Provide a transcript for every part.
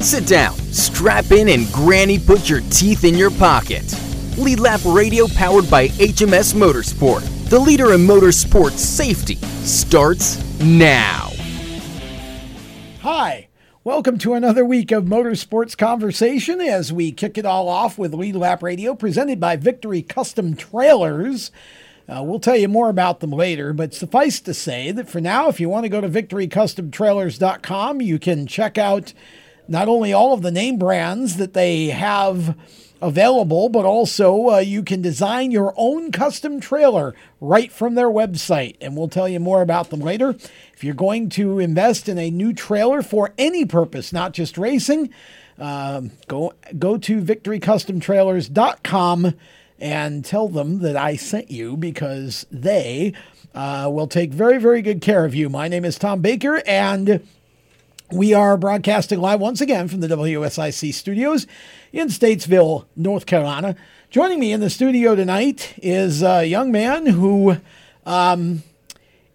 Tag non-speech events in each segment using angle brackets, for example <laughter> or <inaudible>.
Sit down, strap in, and Granny put your teeth in your pocket. Lead Lap Radio powered by HMS Motorsport, the leader in motorsport safety, starts now. Hi, welcome to another week of Motorsports Conversation as we kick it all off with Lead Lap Radio presented by Victory Custom Trailers. Uh, we'll tell you more about them later, but suffice to say that for now, if you want to go to victorycustomtrailers.com, you can check out not only all of the name brands that they have available, but also uh, you can design your own custom trailer right from their website. And we'll tell you more about them later. If you're going to invest in a new trailer for any purpose, not just racing, um, go go to victorycustomtrailers.com and tell them that I sent you because they uh, will take very, very good care of you. My name is Tom Baker, and we are broadcasting live once again from the WSIC studios in Statesville, North Carolina. Joining me in the studio tonight is a young man who um,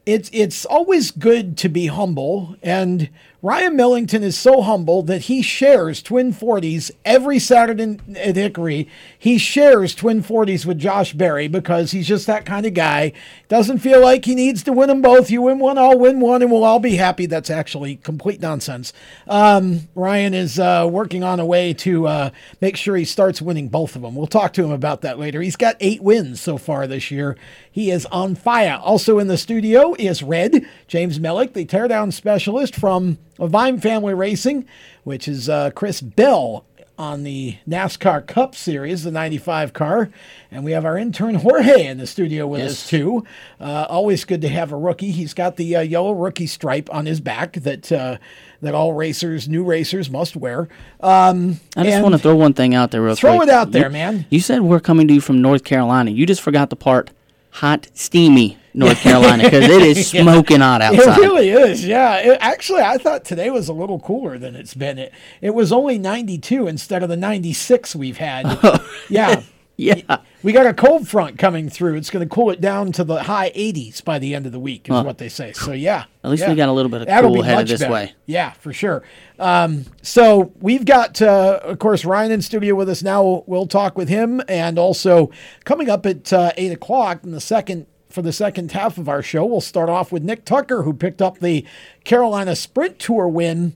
it's it's always good to be humble and Ryan Millington is so humble that he shares Twin 40s every Saturday at Hickory. He shares Twin 40s with Josh Berry because he's just that kind of guy. Doesn't feel like he needs to win them both. You win one, I'll win one, and we'll all be happy. That's actually complete nonsense. Um, Ryan is uh, working on a way to uh, make sure he starts winning both of them. We'll talk to him about that later. He's got eight wins so far this year. He is on fire. Also in the studio is Red, James Mellick, the teardown specialist from Leavine Family Racing, which is uh, Chris Bell on the NASCAR Cup Series, the 95 car. And we have our intern Jorge in the studio with yes. us, too. Uh, always good to have a rookie. He's got the uh, yellow rookie stripe on his back that. Uh, that all racers, new racers, must wear. Um, I just want to throw one thing out there, real throw quick. Throw it out there, you, man. You said we're coming to you from North Carolina. You just forgot the part hot, steamy North Carolina because it is <laughs> smoking hot outside. It really is. Yeah. It, actually, I thought today was a little cooler than it's been. It it was only 92 instead of the 96 we've had. <laughs> yeah. <laughs> Yeah. We got a cold front coming through. It's going to cool it down to the high 80s by the end of the week, is what they say. So, yeah. At least yeah. we got a little bit of That'll cool headed this better. way. Yeah, for sure. Um, so, we've got, uh, of course, Ryan in studio with us now. We'll talk with him. And also, coming up at uh, 8 o'clock in the second for the second half of our show, we'll start off with Nick Tucker, who picked up the Carolina Sprint Tour win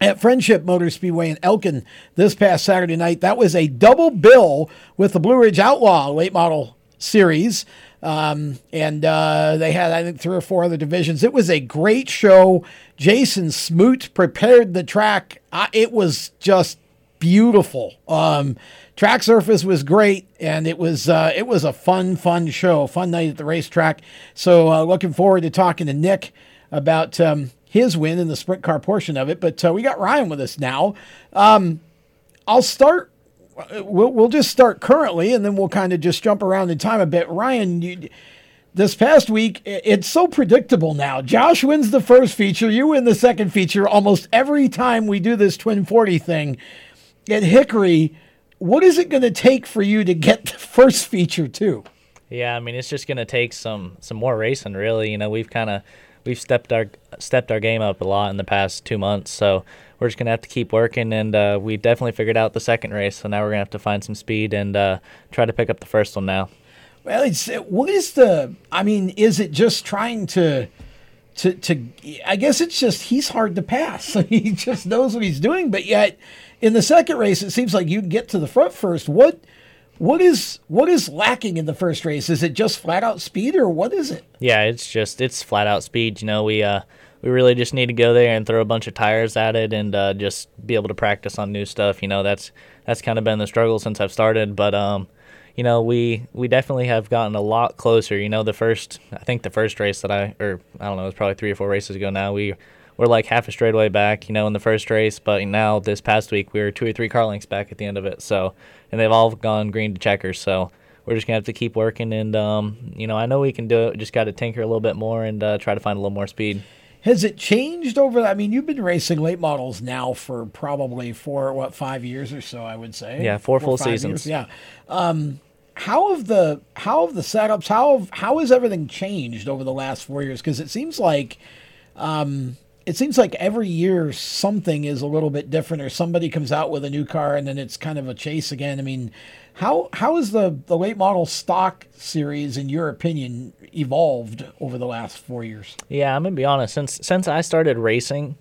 at Friendship Motor Speedway in Elkin this past Saturday night. That was a double bill with the Blue Ridge Outlaw late model series. Um, and uh, they had, I think, three or four other divisions. It was a great show. Jason Smoot prepared the track. Uh, it was just beautiful. Um, track surface was great, and it was uh, it was a fun, fun show, fun night at the racetrack. So uh, looking forward to talking to Nick about um, his win in the sprint car portion of it. But uh, we got Ryan with us now. Um, I'll start. We'll, we'll just start currently, and then we'll kind of just jump around in time a bit. Ryan, you, this past week, it's so predictable now. Josh wins the first feature, you win the second feature almost every time we do this Twin 40 thing. At Hickory, what is it going to take for you to get the first feature too? Yeah, I mean it's just going to take some some more racing. Really, you know, we've kind of we've stepped our stepped our game up a lot in the past two months. So we're just gonna have to keep working, and uh, we definitely figured out the second race. So now we're gonna have to find some speed and uh, try to pick up the first one now. Well, it's what is the? I mean, is it just trying to? To, to I guess it's just he's hard to pass. <laughs> he just knows what he's doing, but yet in the second race, it seems like you get to the front first. What what is what is lacking in the first race? Is it just flat out speed, or what is it? Yeah, it's just it's flat out speed. You know, we uh we really just need to go there and throw a bunch of tires at it and uh, just be able to practice on new stuff. You know, that's that's kind of been the struggle since I've started, but um, you know, we we definitely have gotten a lot closer. You know, the first I think the first race that I or I don't know, it was probably three or four races ago now. We we're like half a straightaway back, you know, in the first race. But now this past week, we were two or three car lengths back at the end of it. So, and they've all gone green to checkers. So we're just gonna have to keep working. And um, you know, I know we can do it. Just got to tinker a little bit more and uh, try to find a little more speed. Has it changed over? I mean, you've been racing late models now for probably four, what, five years or so, I would say. Yeah, four, four full seasons. Years. Yeah. Um, how have the how have the setups how have how has everything changed over the last four years? Because it seems like um, it seems like every year something is a little bit different, or somebody comes out with a new car, and then it's kind of a chase again. I mean, how how has the the late model stock series, in your opinion, evolved over the last four years? Yeah, I'm gonna be honest. Since since I started racing,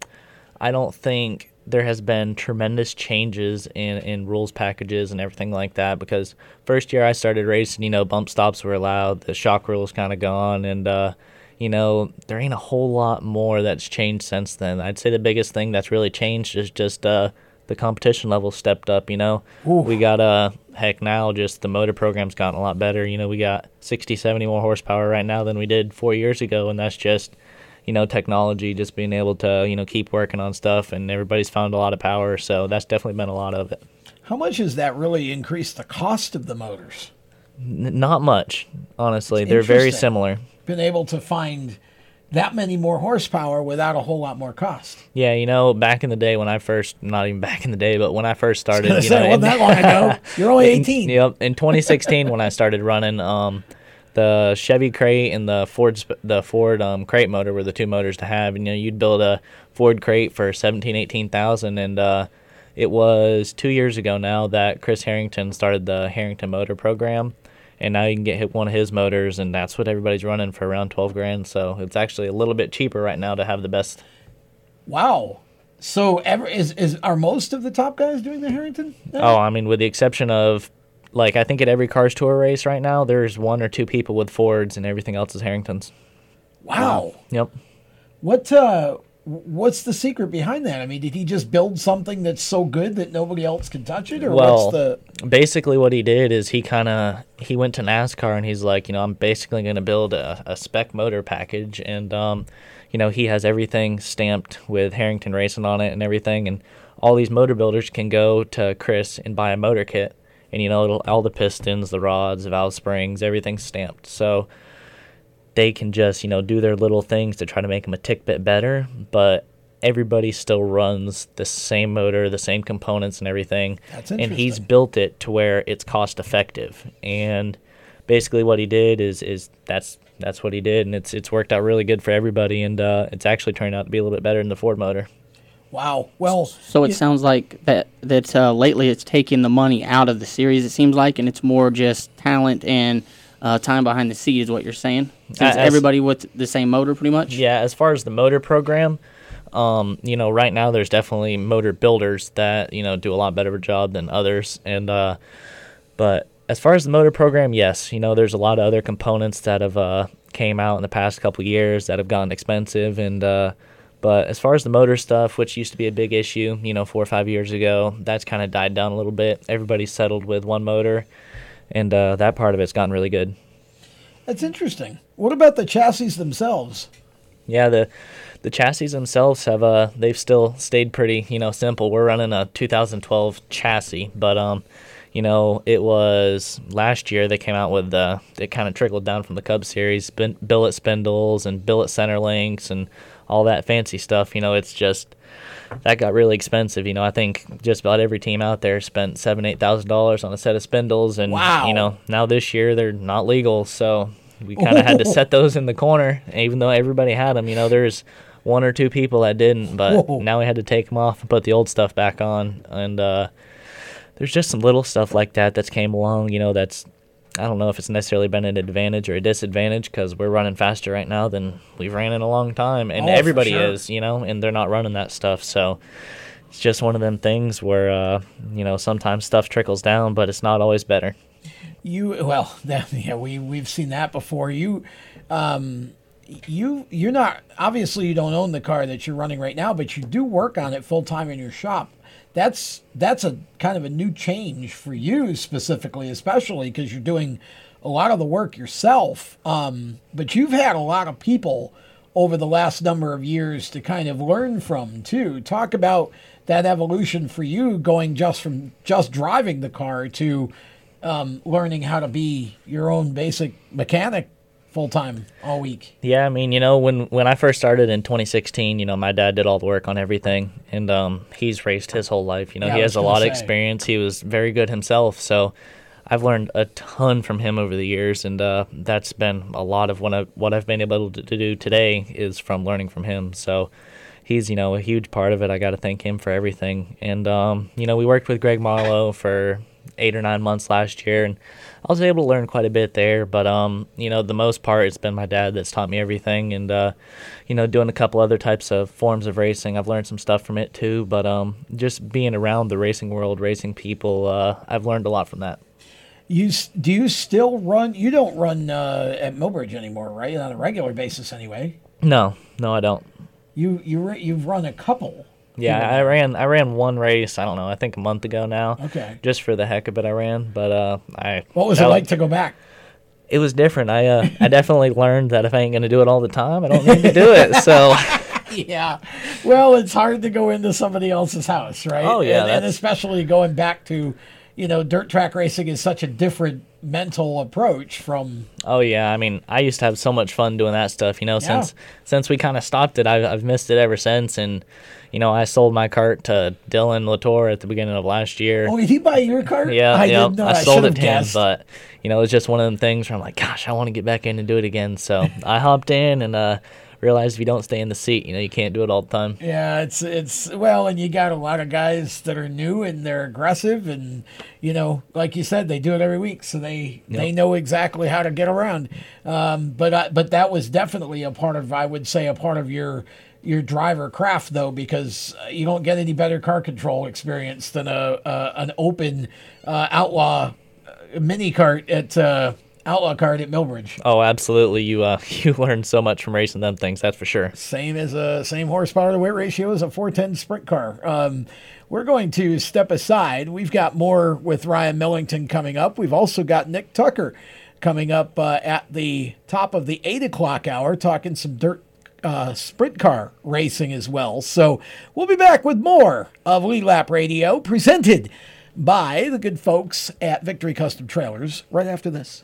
I don't think there has been tremendous changes in, in rules packages and everything like that because first year I started racing, you know, bump stops were allowed, the shock rules kind of gone, and uh, you know, there ain't a whole lot more that's changed since then. I'd say the biggest thing that's really changed is just uh, the competition level stepped up. You know, Ooh. we got uh heck now just the motor program's gotten a lot better. You know, we got 60, 70 more horsepower right now than we did four years ago, and that's just you know technology, just being able to you know keep working on stuff, and everybody's found a lot of power. So that's definitely been a lot of it. How much has that really increased the cost of the motors? N- not much, honestly. They're very similar. Been able to find that many more horsepower without a whole lot more cost. Yeah, you know, back in the day when I first, not even back in the day, but when I first started, you say, know, wasn't that long ago. <laughs> You're only 18. In, yep, in 2016 when I started running, um, the Chevy crate and the Ford the Ford um, crate motor were the two motors to have. And, you know, you'd build a Ford crate for 17, 18,000 and uh, it was two years ago now that Chris Harrington started the Harrington Motor Program, and now you can get one of his motors, and that's what everybody's running for around 12 grand. So it's actually a little bit cheaper right now to have the best. Wow. So ever is is are most of the top guys doing the Harrington? Now? Oh, I mean, with the exception of like I think at every Cars Tour race right now, there's one or two people with Fords, and everything else is Harringtons. Wow. Yep. What uh, what's the secret behind that? I mean, did he just build something that's so good that nobody else can touch it, or well, what's the? Basically, what he did is he kind of he went to NASCAR and he's like, you know, I'm basically going to build a, a spec motor package, and um, you know, he has everything stamped with Harrington Racing on it and everything, and all these motor builders can go to Chris and buy a motor kit and you know all the pistons, the rods, the valve springs, everything's stamped. So they can just you know do their little things to try to make them a tick bit better, but everybody still runs the same motor, the same components and everything. That's interesting. and he's built it to where it's cost effective. And basically what he did is is that's that's what he did and it's it's worked out really good for everybody and uh, it's actually turned out to be a little bit better than the Ford motor. Wow. Well, so it sounds like that that uh, lately it's taking the money out of the series. It seems like, and it's more just talent and uh, time behind the seat, is what you're saying. Since as, everybody with the same motor, pretty much. Yeah. As far as the motor program, um, you know, right now there's definitely motor builders that you know do a lot better of a job than others, and uh, but as far as the motor program, yes, you know, there's a lot of other components that have uh, came out in the past couple years that have gotten expensive and uh, but as far as the motor stuff, which used to be a big issue, you know, four or five years ago, that's kind of died down a little bit. Everybody's settled with one motor, and uh, that part of it's gotten really good. That's interesting. What about the chassis themselves? Yeah, the the chassis themselves have uh they've still stayed pretty you know simple. We're running a 2012 chassis, but um you know, it was last year they came out with the it kind of trickled down from the Cup series, billet spindles and billet center links and all that fancy stuff. You know, it's just that got really expensive. You know, I think just about every team out there spent seven, eight thousand dollars on a set of spindles, and wow. you know now this year they're not legal, so we kind of had to <laughs> set those in the corner. Even though everybody had them, you know, there's one or two people that didn't, but Whoa. now we had to take them off and put the old stuff back on, and uh, there's just some little stuff like that that's came along. You know, that's I don't know if it's necessarily been an advantage or a disadvantage because we're running faster right now than we've ran in a long time, and oh, everybody sure. is, you know, and they're not running that stuff. So it's just one of them things where, uh, you know, sometimes stuff trickles down, but it's not always better. You well, <laughs> yeah, we we've seen that before. You, um, you you're not obviously you don't own the car that you're running right now, but you do work on it full time in your shop that's that's a kind of a new change for you specifically, especially because you're doing a lot of the work yourself. Um, but you've had a lot of people over the last number of years to kind of learn from too. Talk about that evolution for you, going just from just driving the car to um, learning how to be your own basic mechanic full time all week. Yeah, I mean, you know, when when I first started in 2016, you know, my dad did all the work on everything, and um, he's raced his whole life. You know, yeah, he has a lot say. of experience. He was very good himself, so I've learned a ton from him over the years, and uh, that's been a lot of what I what I've been able to, to do today is from learning from him. So he's you know a huge part of it. I got to thank him for everything. And um, you know, we worked with Greg Marlowe for eight or nine months last year, and I was able to learn quite a bit there. But um, you know, the most part, it's been my dad that's taught me everything, and uh, you know, doing a couple other types of forms of racing, I've learned some stuff from it too. But um, just being around the racing world, racing people, uh, I've learned a lot from that. You do you still run? You don't run uh, at Millbridge anymore, right? On a regular basis, anyway. No, no, I don't. You you you've run a couple. Yeah, I ran I ran one race. I don't know. I think a month ago now. Okay. Just for the heck of it, I ran. But uh, I. What was it like to go back? It was different. I uh, I <laughs> definitely learned that if I ain't gonna do it all the time, I don't need to do it. So. <laughs> yeah. Well, it's hard to go into somebody else's house, right? Oh yeah, and, and especially going back to, you know, dirt track racing is such a different mental approach from oh yeah i mean i used to have so much fun doing that stuff you know Yeah. since since we kind of stopped it I've, I've missed it ever since and you know i sold my cart to dylan latour at the beginning of last year Oh, did he buy your cart? yeah I didn't know. i I sold it to him but you know it was just one of them things where i'm like gosh i want to get back in and do it again so <laughs> i hopped in and uh realized if you don't stay in the seat you know you can't do it all the time Yeah, it's it's well, and you got a lot of guys that are new and they're aggressive, and you know, like you said, they do it every week, so they they know exactly how to get around. Um, but I, but that was definitely a part of, I would say, a part of your your driver craft though, because uh, you don't get any better car control experience than a, a an open uh, outlaw uh, mini cart at uh, outlaw card at Millbridge. oh absolutely you uh <laughs> you learn so much from racing them things that's for sure Same as a same horsepower to weight ratio as a 410 sprint car. Um, we're going to step aside. We've got more with Ryan Millington coming up. We've also got Nick Tucker coming up uh, at the top of the eight o'clock hour, talking some dirt uh, sprint car racing as well. So we'll be back with more of Lead Lap Radio, presented by the good folks at Victory Custom Trailers. Right after this.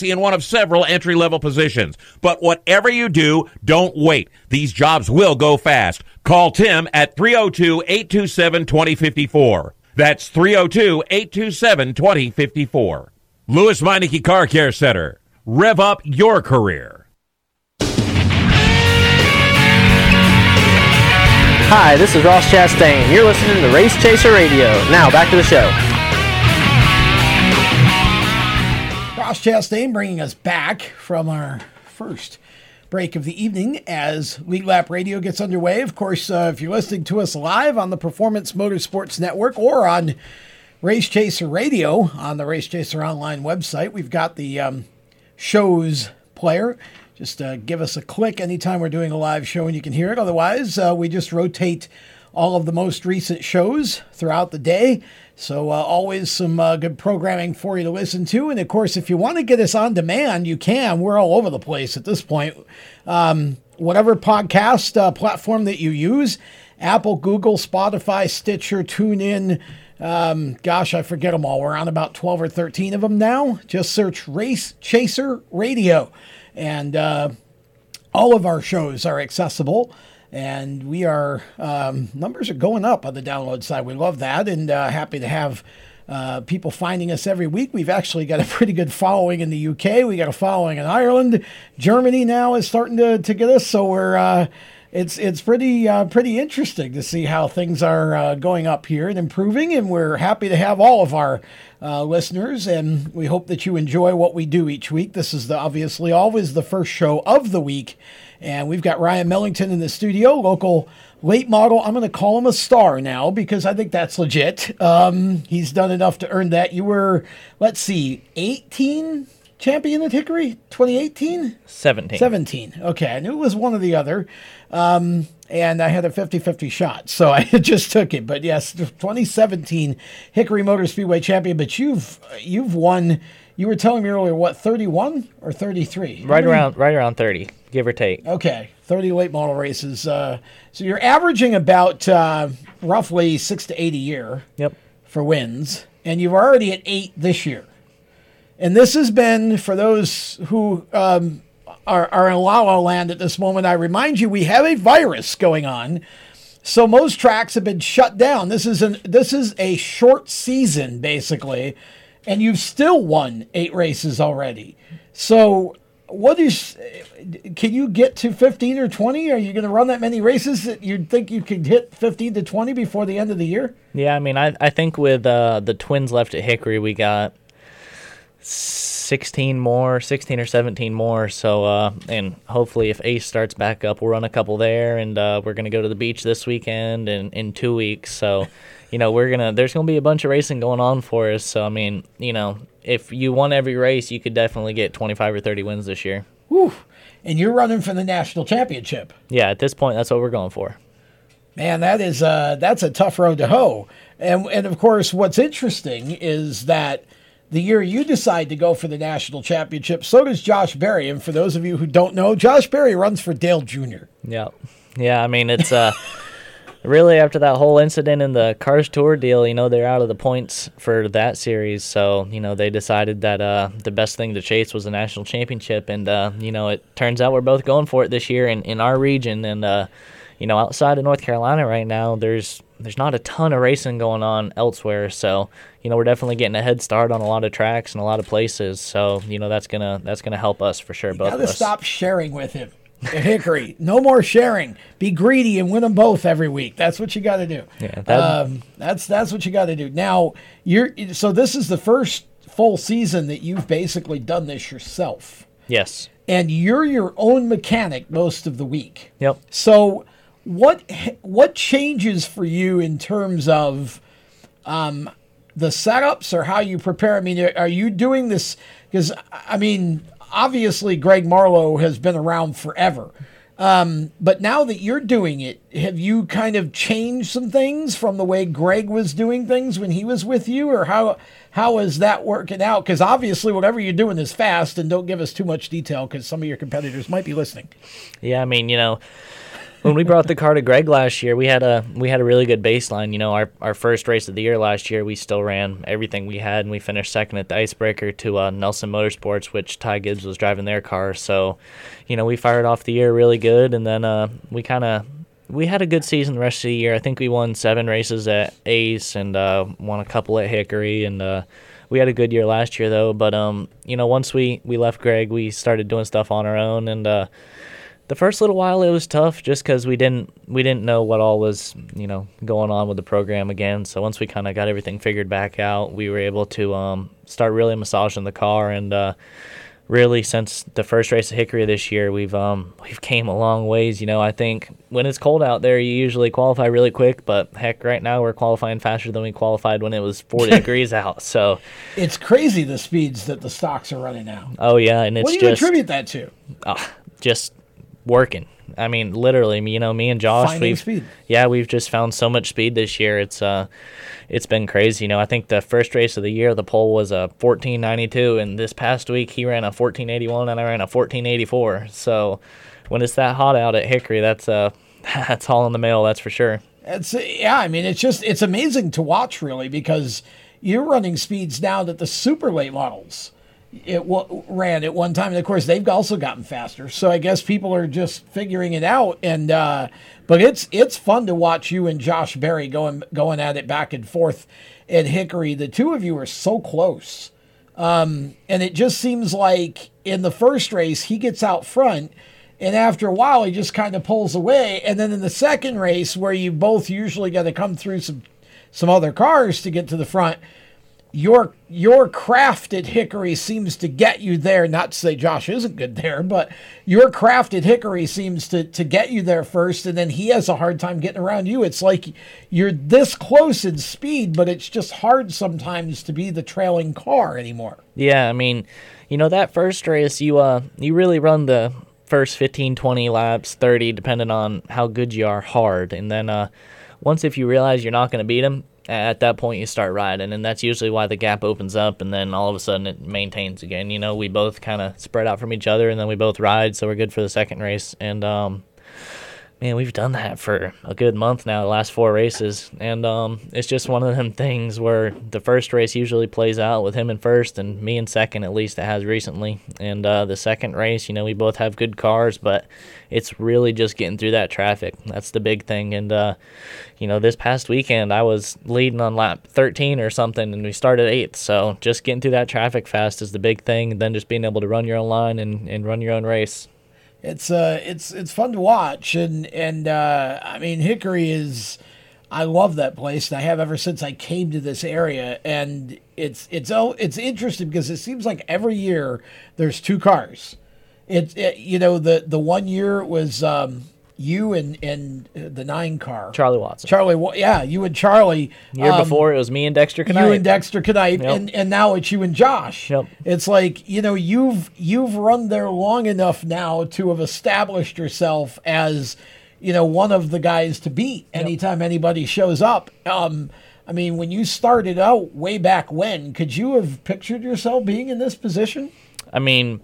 in one of several entry level positions. But whatever you do, don't wait. These jobs will go fast. Call Tim at 302 827 2054. That's 302 827 2054. Lewes Meineke Car Care Center. Rev up your career. Hi, this is Ross Chastain. You're listening to Race Chaser Radio. Now, back to the show. Ross Chastain bringing us back from our first break of the evening as Lead Lap Radio gets underway. Of course, uh, if you're listening to us live on the Performance Motorsports Network or on Race Chaser Radio on the Race Chaser Online website, we've got the um, shows player just uh, give us a click anytime we're doing a live show and you can hear it. Otherwise, uh, we just rotate all of the most recent shows throughout the day. So, uh, always some uh, good programming for you to listen to. And of course, if you want to get us on demand, you can. We're all over the place at this point. Um, whatever podcast uh, platform that you use Apple, Google, Spotify, Stitcher, TuneIn. Um, gosh, I forget them all. We're on about 12 or 13 of them now. Just search Race Chaser Radio and uh, all of our shows are accessible. And we are um, numbers are going up on the download side. We love that, and uh, happy to have uh, people finding us every week. We've actually got a <laughs> pretty good following in the UK. We got a following in Ireland. Germany now is starting to, to get us, so we're uh, it's it's pretty uh, pretty interesting to see how things are uh, going up here and improving. And we're happy to have all of our uh, listeners, and we hope that you enjoy what we do each week. This is the, obviously always the first show of the week, and we've got Ryan Millington in the studio, local late model. I'm going to call him a star now because I think that's legit. Um, he's done enough to earn that. You were, let's see, 18 champion at Hickory 2018? 17. 17. Okay, I knew it was one or the other. Um, and I had a 50 50 shot. So <laughs> I just took it. But yes, 2017 Hickory Motor Speedway champion. But you've you've won. You were telling me earlier what 31 or 33? Right around right around 30, give or take. Okay, 30 late model races. Uh, so you're averaging about uh, roughly six to eight a year. Yep. For wins, and you're already at eight this year. And this has been for those who um, are, are in La La Land at this moment. I remind you, we have a virus going on. So most tracks have been shut down. This is an this is a short season basically, and you've still won eight races already. So what is can you get to 15 or 20 are you going to run that many races that you'd think you could hit 15 to 20 before the end of the year yeah i mean i, I think with uh, the twins left at hickory we got 16 more, 16 or 17 more. So, uh, and hopefully, if Ace starts back up, we'll run a couple there, and uh, we're gonna go to the beach this weekend and in two weeks. So, you know, we're gonna there's gonna be a bunch of racing going on for us. So, I mean, you know, if you won every race, you could definitely get 25 or 30 wins this year. Whew. And you're running for the national championship. Yeah, at this point, that's what we're going for. Man, that is uh, that's a tough road to hoe. And and of course, what's interesting is that the year you decide to go for the national championship. So does Josh Berry. And for those of you who don't know, Josh Berry runs for Dale Jr. Yeah. Yeah. I mean, it's uh, <laughs> really after that whole incident in the Cars Tour deal, you know, they're out of the points for that series. So, you know, they decided that uh, the best thing to chase was the national championship. And, uh, you know, it turns out we're both going for it this year in, in our region. And, uh, you know, outside of North Carolina right now, there's there's not a ton of racing going on elsewhere. So, you know, we're definitely getting a head start on a lot of tracks and a lot of places. So, you know, that's gonna that's gonna help us for sure. You both gotta stop sharing with him. <laughs> Hickory, no more sharing. Be greedy and win them both every week. That's what you got to do. Yeah, that, um, that's that's what you got to do. Now you're so this is the first full season that you've basically done this yourself. Yes. And you're your own mechanic most of the week. Yep. So what what changes for you in terms of um, the setups or how you prepare? I mean, are you doing this? Because I mean, obviously, Greg Marlowe has been around forever. Um, but now that you're doing it, have you kind of changed some things from the way Greg was doing things when he was with you, or how how is that working out? Because obviously, whatever you're doing is fast, and don't give us too much detail because some of your competitors might be listening. Yeah, I mean, you know, when we brought the car to Greg last year, we had a we had a really good baseline. You know, our our first race of the year last year, we still ran everything we had, and we finished second at the Icebreaker to uh, Nelson Motorsports, which Ty Gibbs was driving their car. So, you know, we fired off the year really good, and then uh, we kind of we had a good season the rest of the year. I think we won seven races at Ace and uh, won a couple at Hickory, and uh, we had a good year last year though. But um, you know, once we we left Greg, we started doing stuff on our own, and uh, the first little while it was tough just because we didn't we didn't know what all was you know going on with the program again. So once we kind of got everything figured back out, we were able to um, start really massaging the car and. Uh, really since the first race of Hickory this year, we've um we've came a long ways. You know, I think when it's cold out there, you usually qualify really quick, but heck, right now we're qualifying faster than we qualified when it was 40 <laughs> degrees out. So it's crazy the speeds that the stocks are running now. Oh yeah, and it's what do you just, attribute that to? Uh, just working. I mean, literally, you know, me and Josh, Finding we've speed. yeah, we've just found so much speed this year. It's uh, it's been crazy. You know, I think the first race of the year, the pole was a 1492, and this past week he ran a 1481, and I ran a 1484. So when it's that hot out at Hickory, that's uh, <laughs> that's all in the mail. That's for sure. It's yeah. I mean, it's just it's amazing to watch really because you're running speeds now that the super late models it w- ran at one time. And of course, they've also gotten faster. So I guess people are just figuring it out. And uh, but it's it's fun to watch you and Josh Berry going going at it back and forth at Hickory. The two of you are so close, um, and it just seems like in the first race he gets out front. And after a while, he just kind of pulls away. And then in the second race, where you both usually got to come through some some other cars to get to the front, your your craft at Hickory seems to get you there. Not to say Josh isn't good there, but your craft at Hickory seems to to get you there first, and then he has a hard time getting around you. It's like you're this close in speed, but it's just hard sometimes to be the trailing car anymore. Yeah, I mean, you know that first race, you uh, you really run the first 15, 20 laps, 30, depending on how good you are, hard, and then uh, once if you realize you're not going to beat him, at that point you start riding and that's usually why the gap opens up and then all of a sudden it maintains again. You know we both kind of spread out from each other and then we both ride so we're good for the second race and um man, we've done that for a good month now, the last four races. And um, it's just one of them things where the first race usually plays out with him in first and me in second, at least it has recently. And uh, the second race, you know, we both have good cars, but it's really just getting through that traffic. That's the big thing. And, uh, you know, this past weekend, I was leading on lap 13 or something, and we started eighth. So just getting through that traffic fast is the big thing. And then just being able to run your own line and, and run your own race it's uh it's it's fun to watch and and uh, I mean Hickory is I love that place and I have ever since I came to this area and it's it's oh it's interesting because it seems like every year there's two cars. It, it you know the the one year it was um, you and and uh, the nine car Charlie Watson. Charlie, yeah, you and Charlie. Year um, before it was me and Dexter Knight. You and Dexter Knight, yep. and and now it's you and Josh. Yep. It's like you know you've you've run there long enough now to have established yourself as you know one of the guys to beat anytime yep. anybody shows up. Um, I mean, when you started out way back when, could you have pictured yourself being in this position? I mean,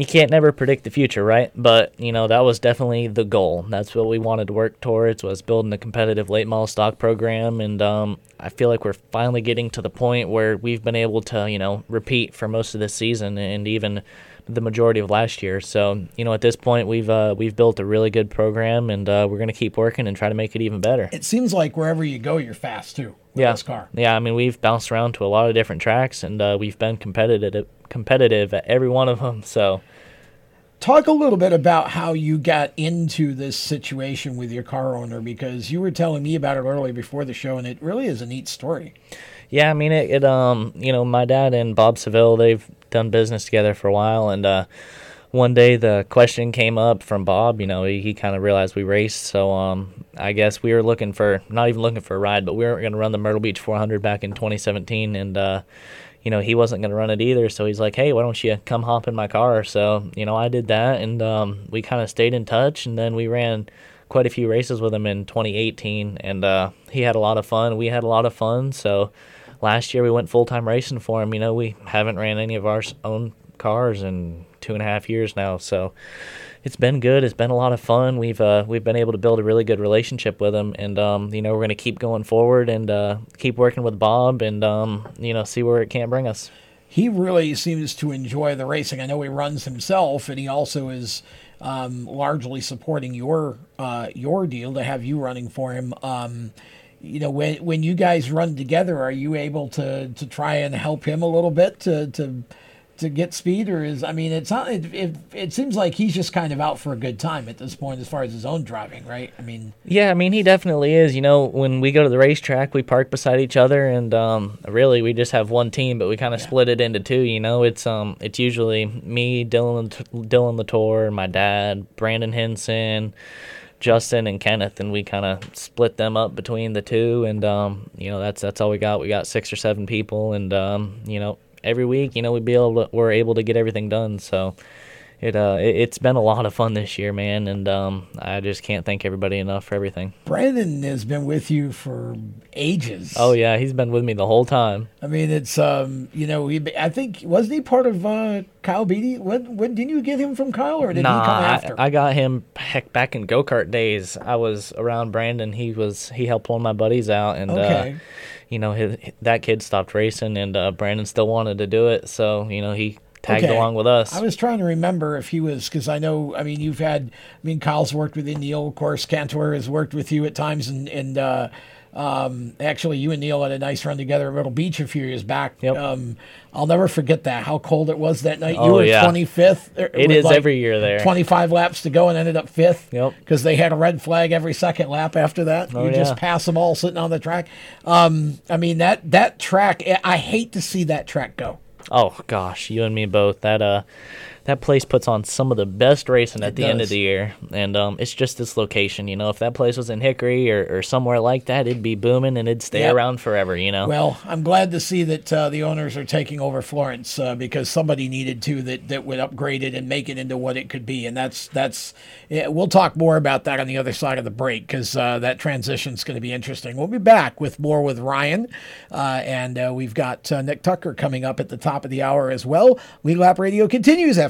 you can't never predict the future, right? But you know that was definitely the goal. That's what we wanted to work towards was building a competitive late model stock program, and um, I feel like we're finally getting to the point where we've been able to you know repeat for most of this season and even the majority of last year. So you know at this point we've uh, we've built a really good program, and uh, we're going to keep working and try to make it even better. It seems like wherever you go, you're fast too. yeah, this car. Yeah, I mean we've bounced around to a lot of different tracks, and uh, we've been competitive competitive at every one of them. <laughs> So, talk a little bit about how you got into this situation with your car owner because you were telling me about it early before the show, and it really is a neat story. Yeah, I mean it. it um, you know, my dad and Bob Seville, they've done business together for a while, and uh, one day the question came up from Bob. You know, he, he kind of realized we raced, so um, I guess we were looking for not even looking for a ride, but we were going to run the Myrtle Beach 400 back in 2017, and uh, you know, he wasn't going to run it either. So he's like, hey, why don't you come hop in my car? So, you know, I did that and um, we kind of stayed in touch. And then we ran quite a few races with him in 2018. And uh, he had a lot of fun. We had a lot of fun. So last year we went full time racing for him. You know, we haven't ran any of our own cars in two and a half years now. So, it's been good. It's been a lot of fun. We've uh, we've been able to build a really good relationship with him, and um, you know we're to keep going forward and uh, keep working with Bob, and um, you know see where it can bring us. He really seems to enjoy the racing. I know he runs himself, and he also is um, largely supporting your uh, your deal to have you running for him. You know, when when you guys run together, are you able to to try and help him a little bit to to to get speed, or is I mean, it's not. It, it, it seems like he's just kind of out for a good time at this point, as far as his own driving, right? I mean, yeah, I mean, he definitely is. You know, when we go to the racetrack, we park beside each other, and um, really, we just have one team, but we kind of yeah. split it into two. You know, it's um, it's usually me, Dylan, Dylan Latour, my dad, Brandon Henson. Justin and Kenneth, and we kind of split them up between the two, and um, you know that's that's all we got. We got six or seven people, and um, you know every week, you know, we'd be able to, we're able to get everything done. So it uh it, has been a lot of fun this year, man, and um I just can't thank everybody enough for everything. Brandon has been with you for ages. Oh yeah, he's been with me the whole time. I mean, it's um you know he I think wasn't he part of uh, Kyle Beatty? When when didn't you get him from Kyle or did nah, he come after? I, I got him heck back in go kart days. I was around Brandon. He was he helped one of my buddies out and. Uh, okay. Uh, you know, his, that kid stopped racing, and uh, Brandon still wanted to do it. So, you know, he tagged okay. along with us. I was trying to remember if he was because I know. I mean, you've had. I mean, Kyle's worked with Neil, of course. Cantor has worked with you at times, and and uh, um, actually, you and Neil had a nice run together at Myrtle Beach a few years back. Yep. Um, I'll never forget that. How cold it was that night. Oh, you were yeah. 25th. It is like every year there. 25 laps to go and ended up fifth. Yep. Because they had a red flag every second lap after that. Oh, you yeah. just pass them all sitting on the track. Um, I mean that that track. I hate to see that track go. Oh gosh, you and me both. That uh that place puts on some of the best racing at it the does. end of the year, and um, it's just this location. You know, if that place was in Hickory or, or somewhere like that, it'd be booming and it'd stay yep. around forever. You know. Well, I'm glad to see that uh, the owners are taking over Florence uh, because somebody needed to that that would upgrade it and make it into what it could be, and that's that's. Yeah, we'll talk more about that on the other side of the break because uh, that transition is going to be interesting. We'll be back with more with Ryan, uh, and uh, we've got uh, Nick Tucker coming up at the top of the hour as well. Lead Lap Radio continues after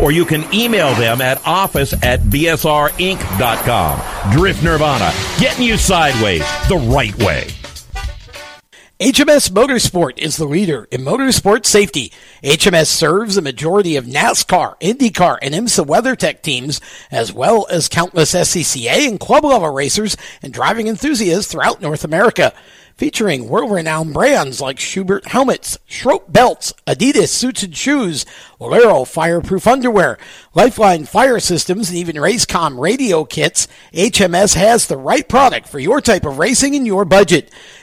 or you can email them at office at bsrinc.com. Drift Nirvana, getting you sideways the right way. HMS Motorsport is the leader in motorsport safety. HMS serves a majority of NASCAR, IndyCar, and IMSA WeatherTech teams, as well as countless SCCA and club level racers and driving enthusiasts throughout North America featuring world-renowned brands like Schuberth helmets, Schroth belts, Adidas suits and shoes, Walero fireproof underwear, Lifeline fire systems, and even Racecom radio kits. HMS has the right product for your type of racing and your budget.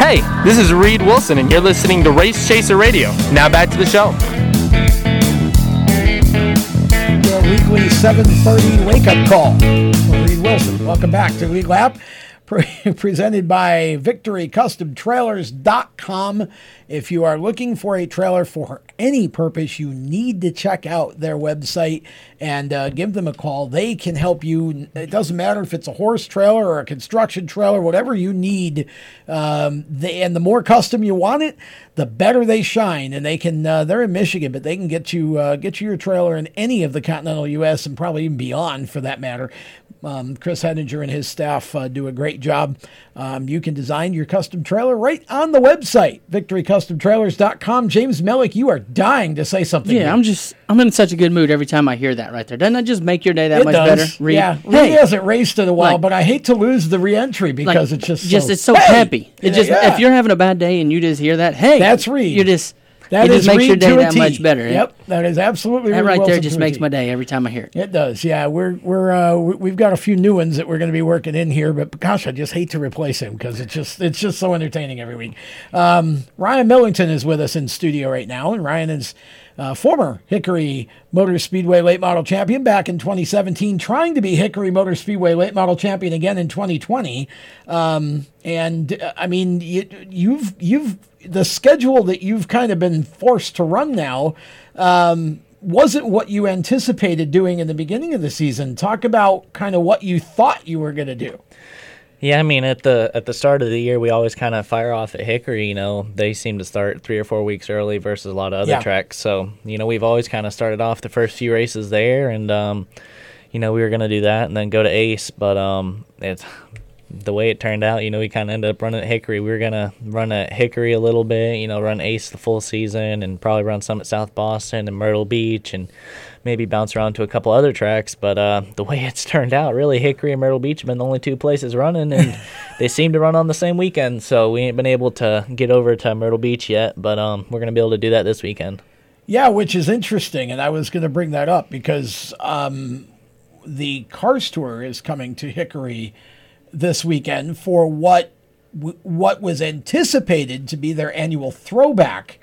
Hey, this is Reed Wilson, and you're listening to Race Chaser Radio. Now back to the show. Your weekly 7:30 wake-up call for Reed Wilson. Welcome back to Lead Lap, <laughs> pre- presented by VictoryCustomTrailers.com. If you are looking for a trailer for any purpose, you need to check out their website and uh, give them a call. They can help you. It doesn't matter if it's a horse trailer or a construction trailer, whatever you need. Um, they, and the more custom you want it, the better they shine. And they can. Uh, they're in Michigan, but they can get you uh, get you your trailer in any of the continental U.S. and probably even beyond, for that matter. Um, Chris Henninger and his staff uh, do a great job. Um, you can design your custom trailer right on the website, victorycustomtrailers.com. James Mellick, you are dying to say something. Yeah, here. I'm just I'm in such a good mood every time I hear that right there. Doesn't that just make your day that It much does. better? Reed? Yeah, Hey, Reed hasn't raced in a while, Like- but I hate to lose the reentry because like, it's just just so, it's so Hey! happy. It just Yeah. if you're having a bad day and you just hear that, hey, That's Reed. You're just That it is just makes your day that much better. Yep, that is absolutely That right there just makes my day every time I hear it. It does, yeah. We're we're uh, we- we've got a few new ones that we're going to be working in here, but gosh, I just hate to replace him because it's just it's just so entertaining every week. Um, Ryan Millington is with us in studio right now, and Ryan is uh, former Hickory Motor Speedway late model champion back in 2017, trying to be Hickory Motor Speedway late model champion again in 2020. Um, and uh, I mean, you, you've you've the schedule that you've kind of been forced to run now. Um, wasn't what you anticipated doing in the beginning of the season. Talk about kind of what you thought you were going to do. Yeah, I mean at the at the start of the year, we always kind of fire off at Hickory. You know, they seem to start three or four weeks early versus a lot of other Yeah. tracks. So you know, we've always kind of started off the first few races there, and um, you know, we were gonna do that and then go to Ace, but um, it's the way it turned out. You know, we kind of ended up running at Hickory. We were gonna run at Hickory a little bit. You know, run Ace the full season, and probably run some at South Boston and Myrtle Beach, and maybe bounce around to a couple other tracks. But uh, the way it's <laughs> turned out, really, Hickory and Myrtle Beach have been the only two places running, and <laughs> they seem to run on the same weekend. So we ain't been able to get over to Myrtle Beach yet, but um, we're gonna be able to do that this weekend. Yeah, which is interesting, and I was going to bring that up because um, the Cars Tour is coming to Hickory this weekend for what w- what was anticipated to be their annual throwback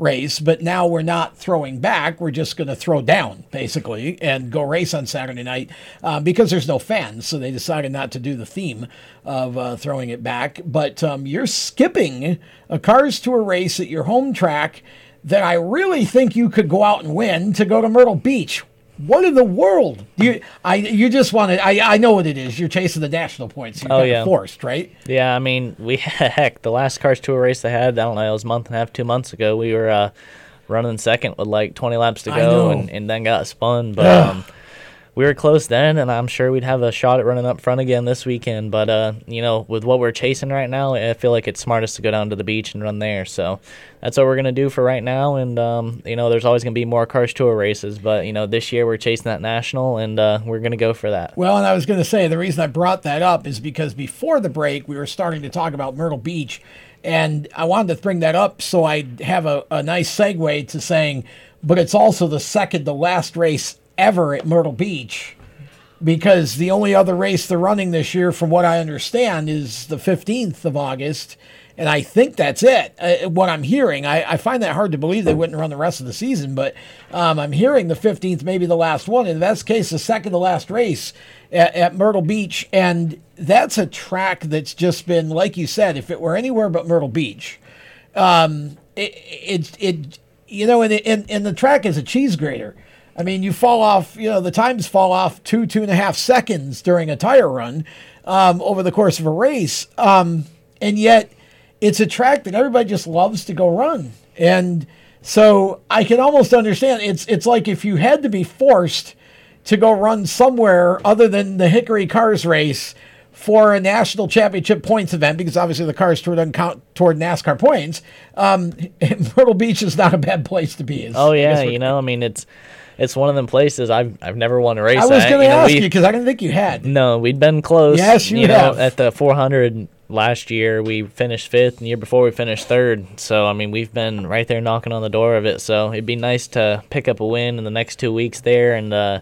race, but now we're not throwing back. We're just going to throw down basically and go race on Saturday night uh, because there's no fans, so they decided not to do the theme of uh, throwing it back. But um, you're skipping a Cars Tour race at your home track that I really think you could go out and win to go to Myrtle Beach. What in the world? You, I, you just want to. I, I know what it is. You're chasing the national points. You're Oh, yeah. forced, right? Yeah, I mean, we <laughs> heck, the last Cars Tour race they had, I don't know, it was a month and a half, two months ago. We were uh, running second with like 20 laps to go, and, and then got spun. But um, we were close then, and I'm sure we'd have a shot at running up front again this weekend. But uh, you know, with what we're chasing right now, I feel like it's smartest to go down to the beach and run there. So that's what we're gonna do for right now. And um, you know, there's always gonna be more Cars Tour races, but you know, this year we're chasing that national, and uh, we're gonna go for that. Well, and I was to say the reason I brought that up is because before the break, we were starting to talk about Myrtle Beach, and I wanted to bring that up so I'd have a, a nice segue to saying, but it's also the second to last race ever at Myrtle Beach. Because the only other race they're running this year, from what I understand, is the 15th of August. And I think that's it. Uh, what I'm hearing, I, I find that hard to believe they wouldn't run the rest of the season, but um, I'm hearing the 15th may be the last one. In the case, the second to last race at, at Myrtle Beach. And that's a track that's just been, like you said, if it were anywhere but Myrtle Beach, um, it, it, it you know, and, and, and the track is a cheese grater. I mean, you fall off, you know, the times fall off two, two and a half seconds during a tire run um, over the course of a race. Um, and yet, it's a track that everybody just loves to go run. And so I can almost understand. It's, it's like if you had to be forced to go run somewhere other than the Hickory Cars race for a national championship points event, because obviously the cars tour doesn't count toward NASCAR points, um, <laughs> Myrtle Beach is not a bad place to be. Is, oh yeah, you know, I mean, it's it's one of them places I've I've never won a race. I was going to ask you because I didn't think you had. No, we'd been close. Yes, you, you have. Know, at the 400 last year, we finished fifth, and the year before we finished third. So I mean, we've been right there knocking on the door of it. So it'd be nice to pick up a win in the next two weeks there, and. uh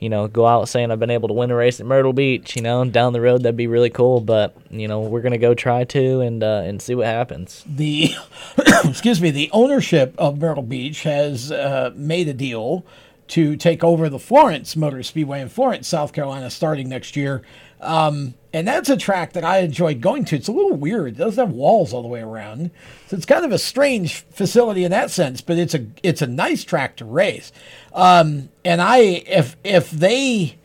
you know, go out saying I've been able to win a race at Myrtle Beach, you know, down the road that'd be really cool. But you know, we're gonna go try to and uh, and see what happens. The <coughs> excuse me, the ownership of Myrtle Beach has uh, made a deal to take over the Florence Motor Speedway in Florence, South Carolina, starting next year. Um, and that's a track that I enjoyed going to. It's a little weird. It doesn't have walls all the way around, so it's kind of a strange facility in that sense. But it's a it's a nice track to race. Um, and I if if they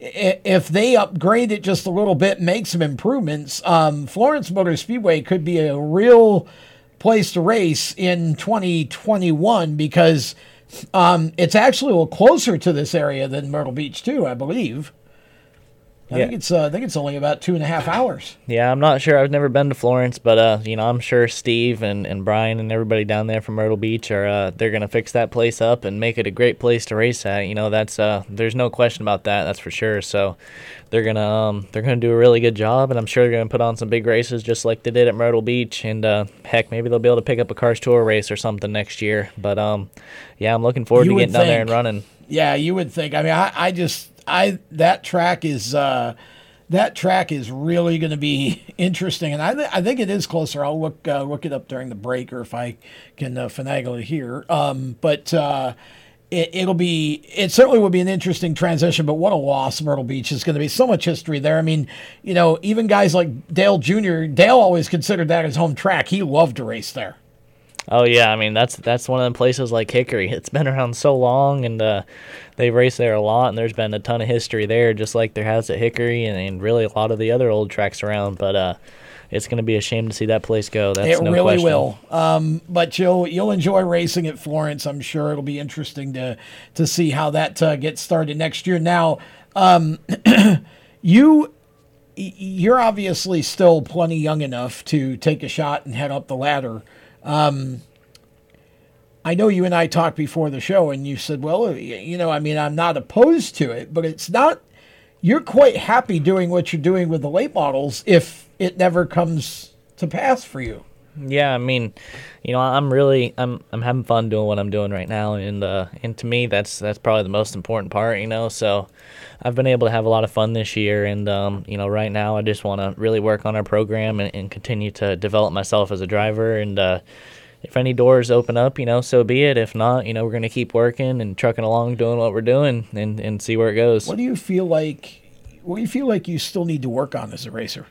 if they upgrade it just a little bit, make some improvements, um, Florence Motor Speedway could be a real place to race in 2021 because um, it's actually a little closer to this area than Myrtle Beach too, I believe. I Yeah. think it's uh, I think it's only about two and a half hours. Yeah, I'm not sure. I've never been to Florence, but uh, you know, I'm sure Steve and, and Brian and everybody down there from Myrtle Beach are uh, they're gonna fix that place up and make it a great place to race at. You know, that's uh, there's no question about that. That's for sure. So they're gonna um, they're gonna do a really good job, and I'm sure they're gonna put on some big races just like they did at Myrtle Beach. And uh, heck, maybe they'll be able to pick up a Cars Tour race or something next year. But um, yeah, I'm looking forward You to getting down there and running. Yeah, you would think. I mean, I, I just I that track is uh, that track is really going to be <laughs> interesting, and I th- I think it is closer. I'll look uh, look it up during the break, or if I can uh, finagle it here. Um, but. Uh, it, it'll be it certainly will be an interesting transition but what a loss myrtle beach is going to be so much history there i mean you know even guys like dale jr dale always considered that his home track he loved to race there Oh yeah, I mean that's that's one of the places like Hickory. It's been around so long, and uh, they've raced there a lot, and there's been a ton of history there, just like there has at Hickory, and, and really a lot of the other old tracks around. But uh, it's going to be a shame to see that place go. That's it no really question. will. Um, but you'll you'll enjoy racing at Florence. I'm sure it'll be interesting to to see how that uh, gets started next year. Now, um, <clears throat> you you're obviously still plenty young enough to take a shot and head up the ladder. Um, I know you and I talked before the show, and you said, "Well, you know, I mean, I'm not opposed to it, but it's not." You're quite happy doing what you're doing with the late models if it never comes to pass for you. Yeah, I mean, you know, I'm really I'm I'm having fun doing what I'm doing right now, and uh, and to me, that's that's probably the most important part, you know. So, I've been able to have a lot of fun this year, and um, you know, right now, I just want to really work on our program and, and continue to develop myself as a driver, and uh, if any doors open up, you know, so be it. If not, you know, we're gonna keep working and trucking along, doing what we're doing, and and see where it goes. What do you feel like? What do you feel like you still need to work on as a racer?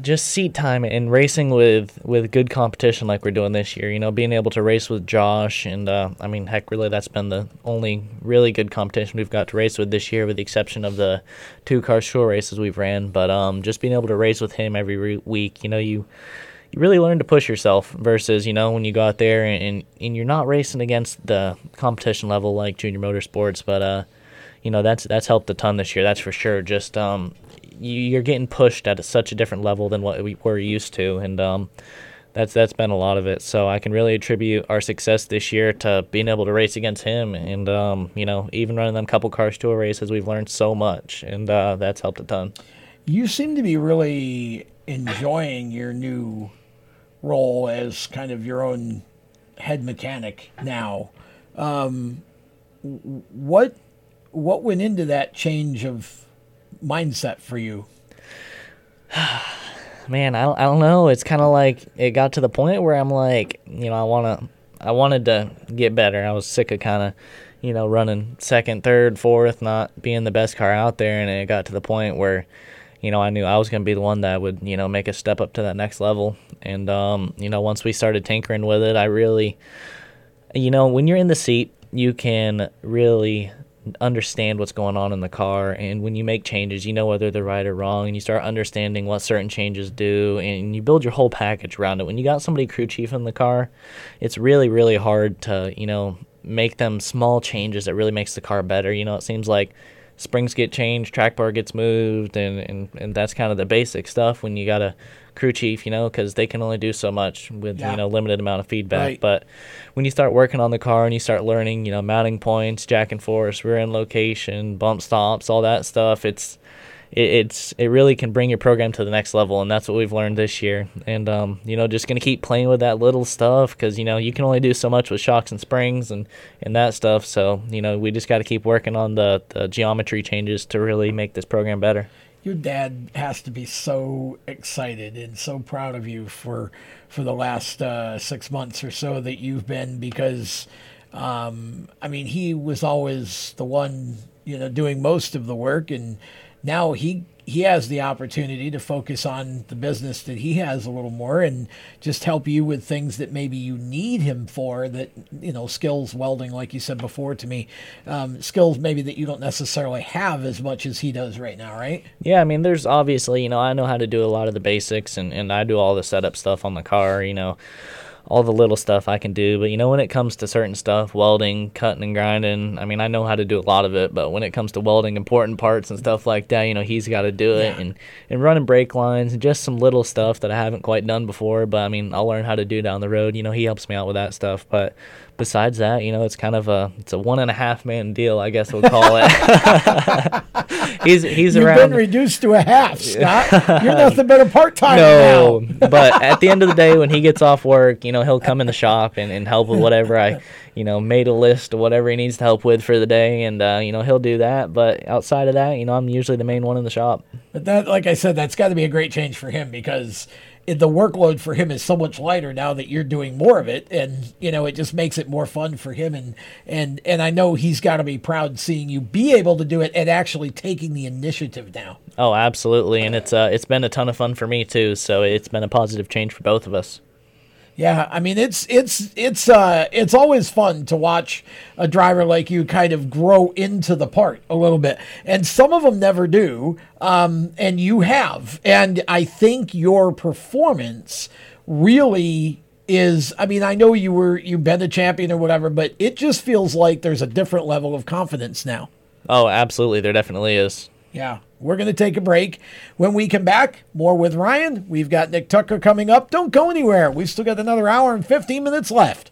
Just seat time and racing with with good competition like we're doing this year. You know, being able to race with Josh and uh, I mean, heck, really, that's been the only really good competition we've got to race with this year, with the exception of the two car show races we've ran. But um, just being able to race with him every re- week, you know, you you really learn to push yourself versus you know when you go out there and, and, and you're not racing against the competition level like junior motorsports but uh you know that's that's helped a ton this year that's for sure just um you're getting pushed at a, such a different level than what we were used to and um that's that's been a lot of it so i can really attribute our success this year to being able to race against him and um you know even running them couple cars tour races we've learned so much and uh that's helped a ton You seem to be really enjoying your new role as kind of your own head mechanic now. Um, what what went into that change of mindset for you? <sighs> man, I don't, I don't know. It's kind of like it got to the point where I'm like, you know, I want to, I wanted to get better. I was sick of kind of, you know, running second, third, fourth, not being the best car out there, and it got to the point where, you know, I knew I was going to be the one that would, you know, make a step up to that next level. And, um, you know, once we started tinkering with it, I really, you know, when you're in the seat, you can really understand what's going on in the car and when you make changes you know whether they're right or wrong and you start understanding what certain changes do and you build your whole package around it. When you got somebody crew chief in the car it's really really hard to you know make them small changes that really makes the car better. You know it seems like springs get changed track bar gets moved and and, and that's kind of the basic stuff when you got a crew chief, you know, because they can only do so much with Yeah. you know limited amount of feedback. Right. But when you start working on the car and you start learning, you know, mounting points, jack and force, rear end location, bump stops, all that stuff, it's it, it's it really can bring your program to the next level, and that's what we've learned this year. And um, you know, just gonna keep playing with that little stuff because you know you can only do so much with shocks and springs and and that stuff. So you know, we just got to keep working on the, the geometry changes to really make this program better. Your dad has to be so excited and so proud of you for for the last uh, six months or so that you've been because, um, I mean, he was always the one you know doing most of the work, and now he he has the opportunity to focus on the business that he has a little more and just help you with things that maybe you need him for that you know skills welding like you said before to me um, skills maybe that you don't necessarily have as much as he does right now right? Yeah, I mean, there's obviously, you know, I know how to do a lot of the basics and, and I do all the setup stuff on the car, you know, all the little stuff I can do. But, you know, when it comes to certain stuff, welding, cutting and grinding, I mean, I know how to do a lot of it. But when it comes to welding important parts and stuff like that, you know, he's got to do it. And, and running brake lines and just some little stuff that I haven't quite done before. But, I mean, I'll learn how to do down the road. You know, he helps me out with that stuff. But besides that, you know, it's kind of a, it's a one and a half man deal, I guess we'll call it. <laughs> he's, he's around. You've around. been reduced to a half, Scott. <laughs> You're nothing but a part time No, now. but at the end of the day, when he gets <laughs> off work, you know, he'll come in the shop and, and help with whatever I, you know, made a list of whatever he needs to help with for the day, and uh, you know, he'll do that. But outside of that, you know, I'm usually the main one in the shop. But that, like I said, that's got to be a great change for him because the workload for him is so much lighter now that you're doing more of it, and you know it just makes it more fun for him. And and and I know he's got to be proud seeing you be able to do it and actually taking the initiative now. Oh, absolutely, and it's uh, it's been a ton of fun for me too. So it's been a positive change for both of us. Yeah, I mean it's it's it's uh it's always fun to watch a driver like you kind of grow into the part a little bit, and some of them never do, um, and you have, and I think your performance really is. I mean, I know you were you've been a champion or whatever, but it just feels like there's a different level of confidence now. Oh, absolutely, there definitely is. Yeah. We're going to take a break. When we come back, more with Ryan. We've got Nick Tucker coming up. Don't go anywhere. We've still got another hour and 15 minutes left.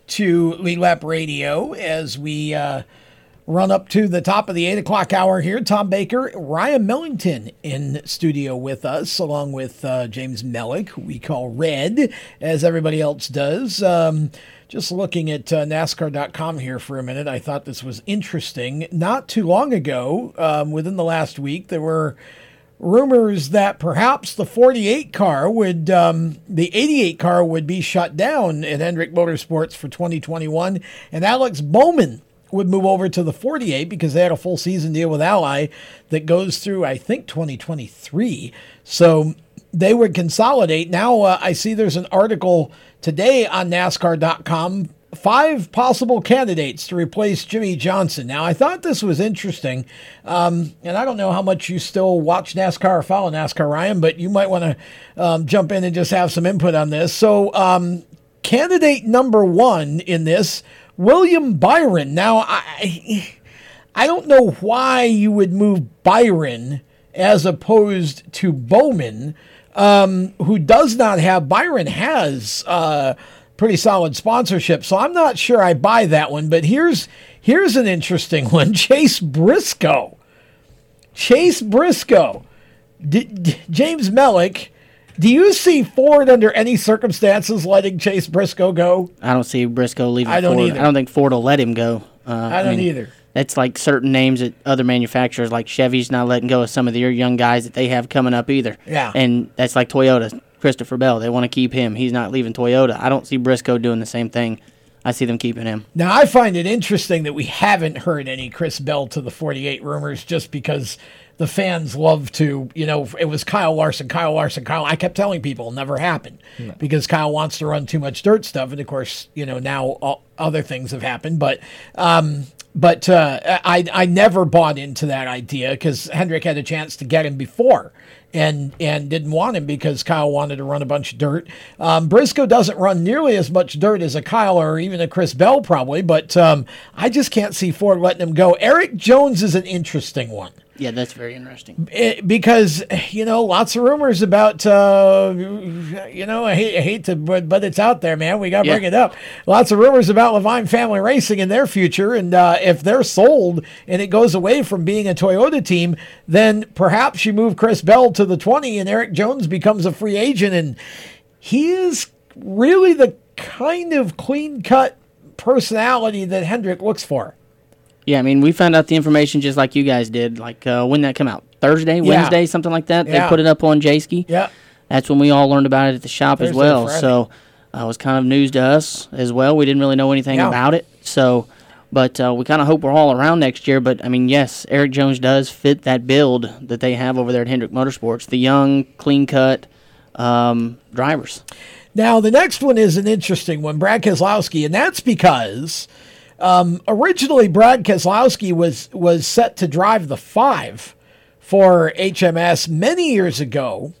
to Lead Lap Radio as we uh, run up to the top of the 8 o'clock hour here. Tom Baker, Ryan Millington in studio with us, along with uh, James Mellick, we call Red, as everybody else does. Um, just looking at uh, NASCAR.com here for a minute, I thought this was interesting. Not too long ago, um, within the last week, there were rumors that perhaps the 48 car would, um, the 88 car would be shut down at Hendrick Motorsports for 2021, and Alex Bowman would move over to the 48 because they had a full season deal with Ally that goes through, I think, 2023. So they would consolidate. Now uh, I see there's an article today on NASCAR.com five possible candidates to replace Jimmie Johnson. Now, I thought this was interesting, um, and I don't know how much you still watch NASCAR or follow NASCAR, Ryan, but you might want to um, jump in and just have some input on this. So, um, candidate number one in this, William Byron. Now, I, I don't know why you would move Byron as opposed to Bowman, um, who does not have, Byron has. Uh, pretty solid sponsorship. So I'm not sure I buy that one. But here's here's an interesting <laughs> one: Chase Briscoe. Chase Briscoe. D- D- James Mellick. Do you see Ford under any circumstances letting Chase Briscoe go? I don't see Briscoe leaving. I don't Ford. either. I don't think Ford will let him go. Uh, I don't mean, either. That's like certain names that other manufacturers, like Chevy's, not letting go of some of their young guys that they have coming up either. Yeah. And that's like Toyota. Christopher Bell. They want to keep him. He's not leaving Toyota. I don't see Briscoe doing the same thing. I see them keeping him. Now, I find it interesting that we haven't heard any Chris Bell to the 48 rumors just because the fans love to, you know, it was Kyle Larson, Kyle Larson, Kyle. I kept telling people it never happened No. because Kyle wants to run too much dirt stuff. And of course, you know, now all, other things have happened. But, um, but uh, I, I never bought into that idea because Hendrick had a chance to get him before and and didn't want him because Kyle wanted to run a bunch of dirt. Um, Briscoe doesn't run nearly as much dirt as a Kyle or even a Chris Bell probably, but um, I just can't see Ford letting him go. Erik Jones is an interesting one. Yeah, that's very interesting. It, because you know lots of rumors about uh, you know I hate, I hate to but, but it's out there man we got to Yeah. bring it up lots of rumors about Leavine Family Racing and their future and uh, if they're sold and it goes away from being a Toyota team then perhaps you move Chris Bell to the 20 and Erik Jones becomes a free agent and he is really the kind of clean cut personality that Hendrick looks for Yeah, I mean, we found out the information just like you guys did. Like uh, when that come out, Thursday, Yeah. Wednesday, something like that. Yeah. They put it up on Jayski. Yeah. That's when we all learned about it at the shop as well. So uh, it was kind of news to us as well. We didn't really know anything Yeah. about it. So, but uh, we kind of hope we're all around next year. But I mean, yes, Erik Jones does fit that build that they have over there at Hendrick Motorsports. The young, clean cut um, drivers. Now, the next one is an interesting one, Brad Keselowski, and that's because um, originally Brad Keselowski was was set to drive the five for HMS many years ago,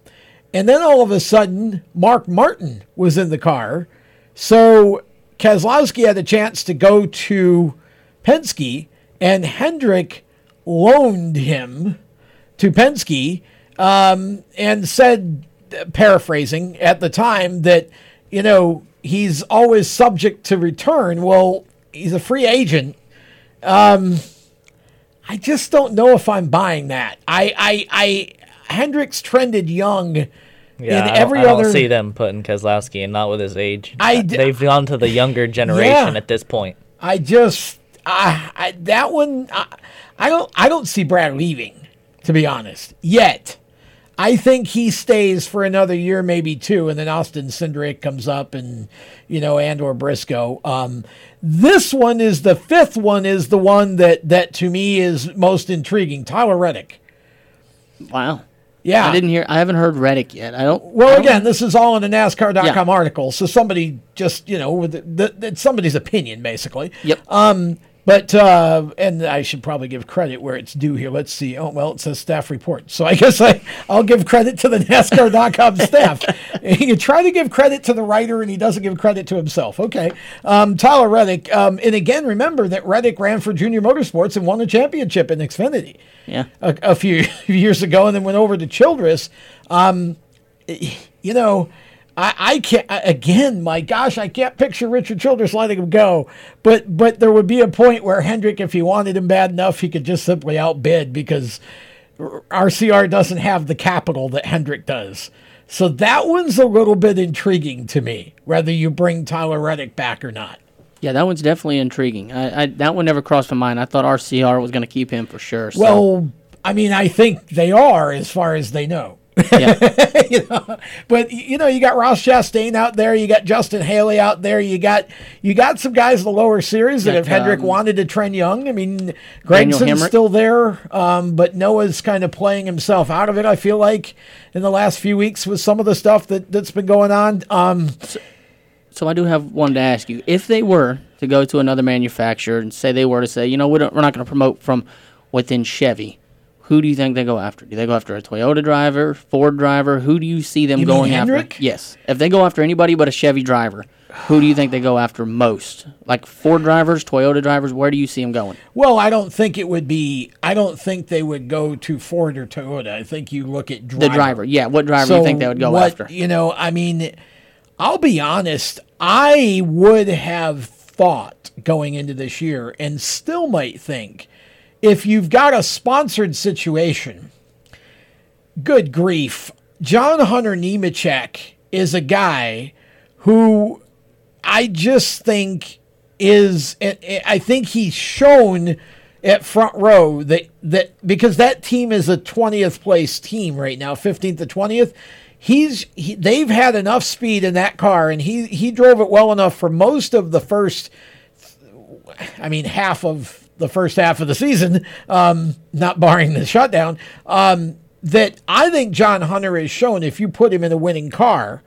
and then all of a sudden Mark Martin was in the car, so Keselowski had a chance to go to Penske, and Hendrick loaned him to Penske um, and said, paraphrasing at the time, that, you know, he's always subject to return. Well, he's a free agent. Um, I just don't know if I'm buying that. I, I, I Hendricks trended young. Yeah, in I, don't, I don't other see them putting Keselowski and not with his age. I d- They've gone to the younger <laughs> generation Yeah. at this point. I just I, I that one I, I don't I don't see Brad leaving to be honest yet. I think he stays for another year, maybe two, and then Austin Cindric comes up, and you know, and or Briscoe. Um, this one is the fifth one is the one that that to me is most intriguing. Tyler Reddick. Wow. Yeah. I didn't hear. I haven't heard Reddick yet. I don't. Well, I don't- again, this is all in a NASCAR.com Yeah. article, so somebody just you know, with the, the, it's somebody's opinion basically. Yep. Um, but uh, and I should probably give credit where it's due here. Let's see. Oh well, it says staff report, so I <laughs> guess I I'll give credit to the NASCAR.com <laughs> staff. you try to give credit to the writer, and he doesn't give credit to himself. Okay. Um, Tyler Reddick, um, and again, remember that Reddick ran for Junior Motorsports and won a championship in Xfinity Yeah. a, a few <laughs> years ago, and then went over to Childress. Um, you know, I, I can't again. My gosh, I can't picture Richard Childress letting him go. But but there would be a point where Hendrick, if he wanted him bad enough, he could just simply outbid because RCR doesn't have the capital that Hendrick does. So that one's a little bit intriguing to me, whether you bring Tyler Reddick back or not. Yeah, that one's definitely intriguing. I, I that one never crossed my mind. I thought RCR was going to keep him for sure. So. Well, I mean, I think they are as far as they know. <laughs> you know, but you know, you got Ross Chastain out there, you got Justin Haley out there, you got you got some guys in the lower series that if Hendrick um, wanted to trend young, I mean, Gragson's still there, um, but Noah's kind of playing himself out of it. I feel like in the last few weeks with some of the stuff that that's been going on. Um, So I do have one to ask you. If they were to go to another manufacturer and say they were to say, you know, we don't, we're not going to promote from within Chevy, who do you think they go after? Do they go after a Toyota driver, Ford driver? Who do you see them You going after? Yes. If they go after anybody but a Chevy driver, who do you think they go after most? Like Ford drivers, Toyota drivers, where do you see them going? Well, I don't think it would be. I don't think they would go to Ford or Toyota. I think you look at driver. The driver. Yeah, what driver do you think they would go what- after? You know, I mean, I'll be honest. I would have thought going into this year, and still might think, if you've got a sponsored situation, good grief, John Hunter Nemechek is a guy who I just think is I think he's shown at front row that that because that team is a 20th place team right now 15th to 20th he's he, they've had enough speed in that car and he he drove it well enough for most of the first I mean half of the first half of the season um not barring the shutdown um that I think John Hunter has shown if you put him in a winning car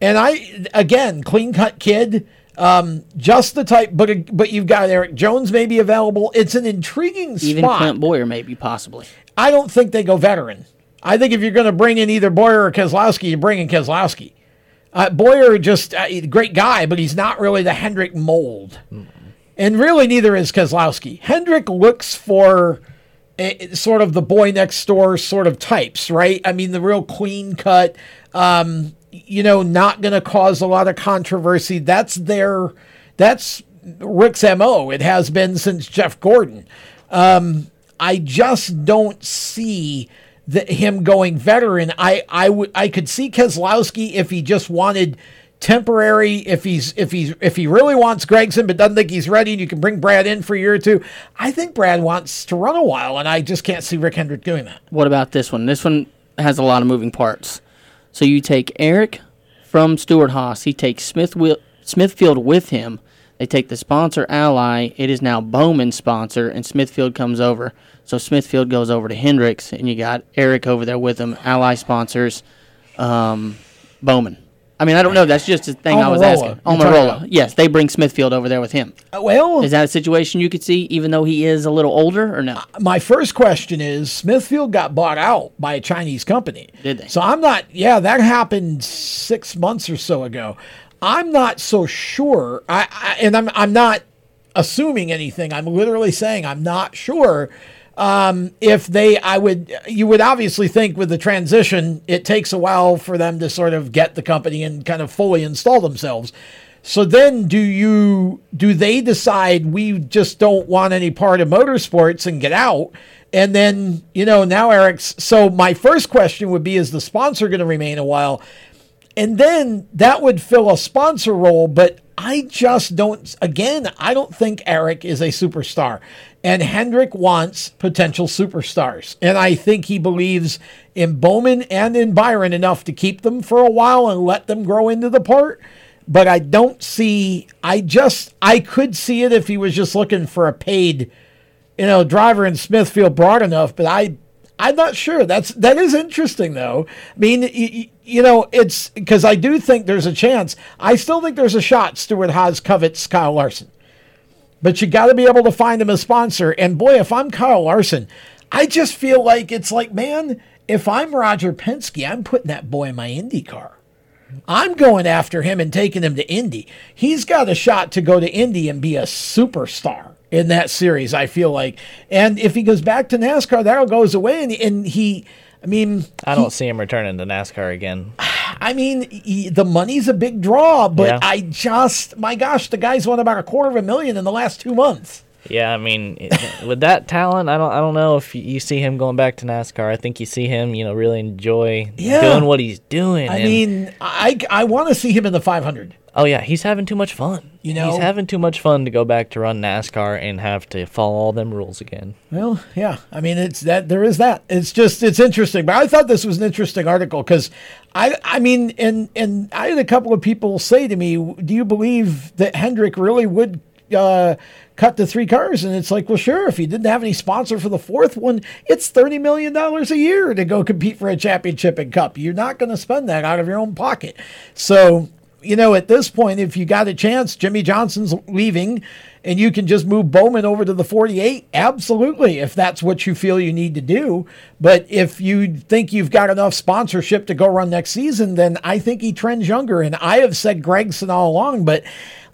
and I again, clean cut kid, um, just the type. But but you've got Eric Jones maybe available. It's an intriguing Even spot. Clint Bowyer, maybe, possibly. I don't think they go veteran. I think if you're going to bring in either Bowyer or Keselowski, you bring in Keselowski. Uh, Bowyer just uh, great guy, but he's not really the Hendrick mold, and really neither is Keselowski. Hendrick looks for eh, sort of the boy next door sort of types, right? I mean, the real clean cut, um, you know, not going to cause a lot of controversy. That's their, that's Rick's mo. It has been since Jeff Gordon. Um, I just don't see him going veteran. I I I could see Keselowski if he just wanted temporary. If he's if he's if he really wants Gragson but doesn't think he's ready, and you can bring Brad in for a year or two. I think Brad wants to run a while, and I just can't see Rick Hendrick doing that. What about this one? This one has a lot of moving parts. So you take Aric from Stewart Haas. He takes Smith Smithfield with him. They take the sponsor Ally. It is now Bowman's sponsor, and Smithfield comes over. So Smithfield goes over to Hendricks, and you got Aric over there with him. Ally sponsors um, Bowman. I mean, I don't know. That's just a thing I was asking. you're talking Almirola. about. Yes, they bring Smithfield over there with him. Uh, well, Is that a situation you could see, even though he is a little older, or no? my first question is Smithfield got bought out by a Chinese company. Did they? So I'm not, yeah, that happened six months or so ago. I'm not so sure. I, I and I'm I'm not assuming anything. I'm literally saying I'm not sure. Um, if they, I would, you would obviously think with the transition, it takes a while for them to sort of get the company and kind of fully install themselves. So then, do you do they decide we just don't want any part of motorsports and get out? And then you know now Aric's. So my first question would be: Is the sponsor going to remain a while? And then that would fill a sponsor role, but I just don't, again, I don't think Aric is a superstar. And Hendrick wants potential superstars. And I think he believes in Bowman and in Byron enough to keep them for a while and let them grow into the part. But I don't see, I just, I could see it if he was just looking for a paid, you know, driver in Smithfield broad enough. But I, I'm not sure. That's that is interesting though. I mean, you, you know, it's because I do think there's a chance. I still think there's a shot. Stewart Haas covets Kyle Larson, but you got to be able to find him a sponsor. And boy, if I'm Kyle Larson, I just feel like it's like, man, if I'm Roger Penske, I'm putting that boy in my Indy car. I'm going after him and taking him to Indy. He's got a shot to go to Indy and be a superstar in that series, I feel like. And if he goes back to NASCAR, that all goes away. And, and he, I mean, I don't he, see him returning to NASCAR again. I mean, he, the money's a big draw, but yeah. I just, my gosh, the guy's won about a quarter of a million in the last two months. Yeah, I mean, <laughs> with that talent, I don't, I don't know if you see him going back to NASCAR. I think you see him, you know, really enjoy yeah. doing what he's doing. I mean, I, I want to see him in the 500. Oh yeah, he's having too much fun. You know, he's having too much fun to go back to run NASCAR and have to follow all them rules again. Well, yeah, I mean, it's that there is that. It's just it's interesting, but I thought this was an interesting article because I I mean, and and I had a couple of people say to me, "Do you believe that Hendrick really would?" Uh, cut to three cars. And it's like, well, sure, if you didn't have any sponsor for the fourth one, it's $30 million a year to go compete for a championship and cup. You're not going to spend that out of your own pocket. So you know, at this point, if you got a chance, Jimmie Johnson's leaving and you can just move Bowman over to the 48, absolutely, if that's what you feel you need to do. But if you think you've got enough sponsorship to go run next season, then I think he trends younger. And I have said Gragson all along, but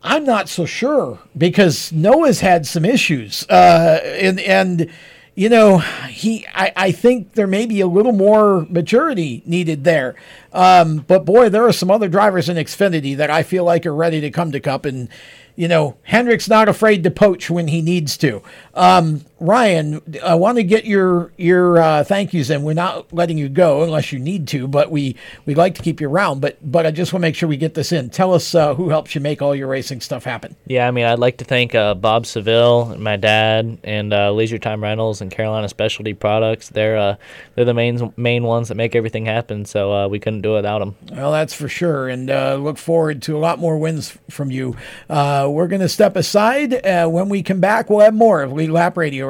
I'm not so sure because Noah's had some issues. Uh, and, and, you know, he I, I think there may be a little more maturity needed there. Um, but boy, there are some other drivers in Xfinity that I feel like are ready to come to Cup and you know, Hendrick's not afraid to poach when he needs to. Um, Ryan, I want to get your your uh, thank yous in. We're not letting you go unless you need to, but we we'd like to keep you around. But but I just want to make sure we get this in. Tell us uh, who helps you make all your racing stuff happen. Yeah, I mean, I'd like to thank uh, Bob Seville, my dad, and uh, Leisure Time Rentals and Carolina Specialty Products. They're uh, they're the main main ones that make everything happen. So uh, we couldn't do it without them. Well, that's for sure, and look forward to a lot more wins from you. we're going to step aside. when we come back, we'll have more of Lead Lap Radio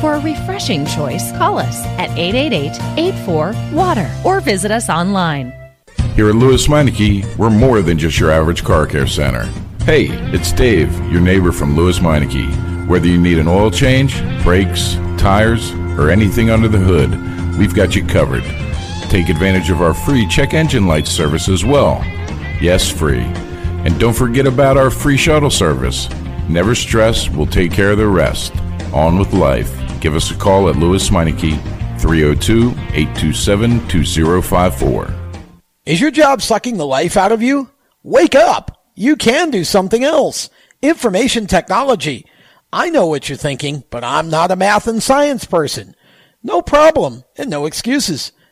For a refreshing choice, call us at 888 84 Water or visit us online. Here at Lewes Meineke, we're more than just your average car care center. Hey, it's Dave, your neighbor from Lewes Meineke. Whether you need an oil change, brakes, tires, or anything under the hood, we've got you covered. Take advantage of our free check engine light service as well. Yes, free. And don't forget about our free shuttle service. Never stress, we'll take care of the rest. On with life. Give us a call at Lewes Meineke, 302 827 2054. Is your job sucking the life out of you? Wake up! You can do something else. Information technology. I know what you're thinking, but I'm not a math and science person. No problem, and no excuses.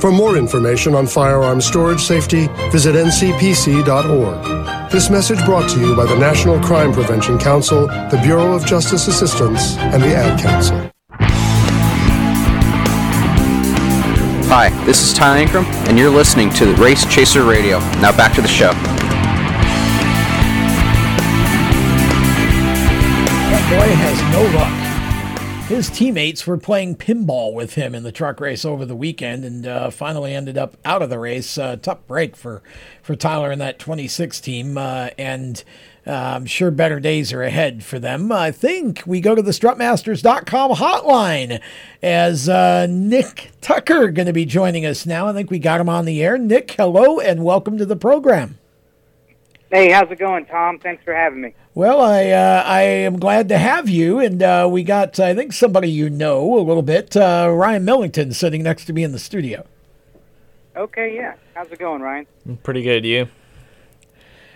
For more information on firearm storage safety, visit ncpc.org. This message brought to you by the National Crime Prevention Council, the Bureau of Justice Assistance, and the Ad Council. Hi, this is Tyler Ankrum, and you're listening to the Race Chaser Radio. Now back to the show. That boy has no luck. His teammates were playing pinball with him in the truck race over the weekend, and uh, finally ended up out of the race. Uh, tough break for for Tyler and that 26 team, uh, and I'm sure better days are ahead for them. I think we go to the strutmasters.com hotline as uh, Nick Tucker going to be joining us now. I think we got him on the air. Nick, hello and welcome to the program. Hey, how's it going, Tom? Thanks for having me. Well, I uh, I am glad to have you, and uh, we got I think somebody you know a little bit, uh, Ryan Millington, sitting next to me in the studio. Okay, yeah. How's it going, Ryan? Pretty good, you?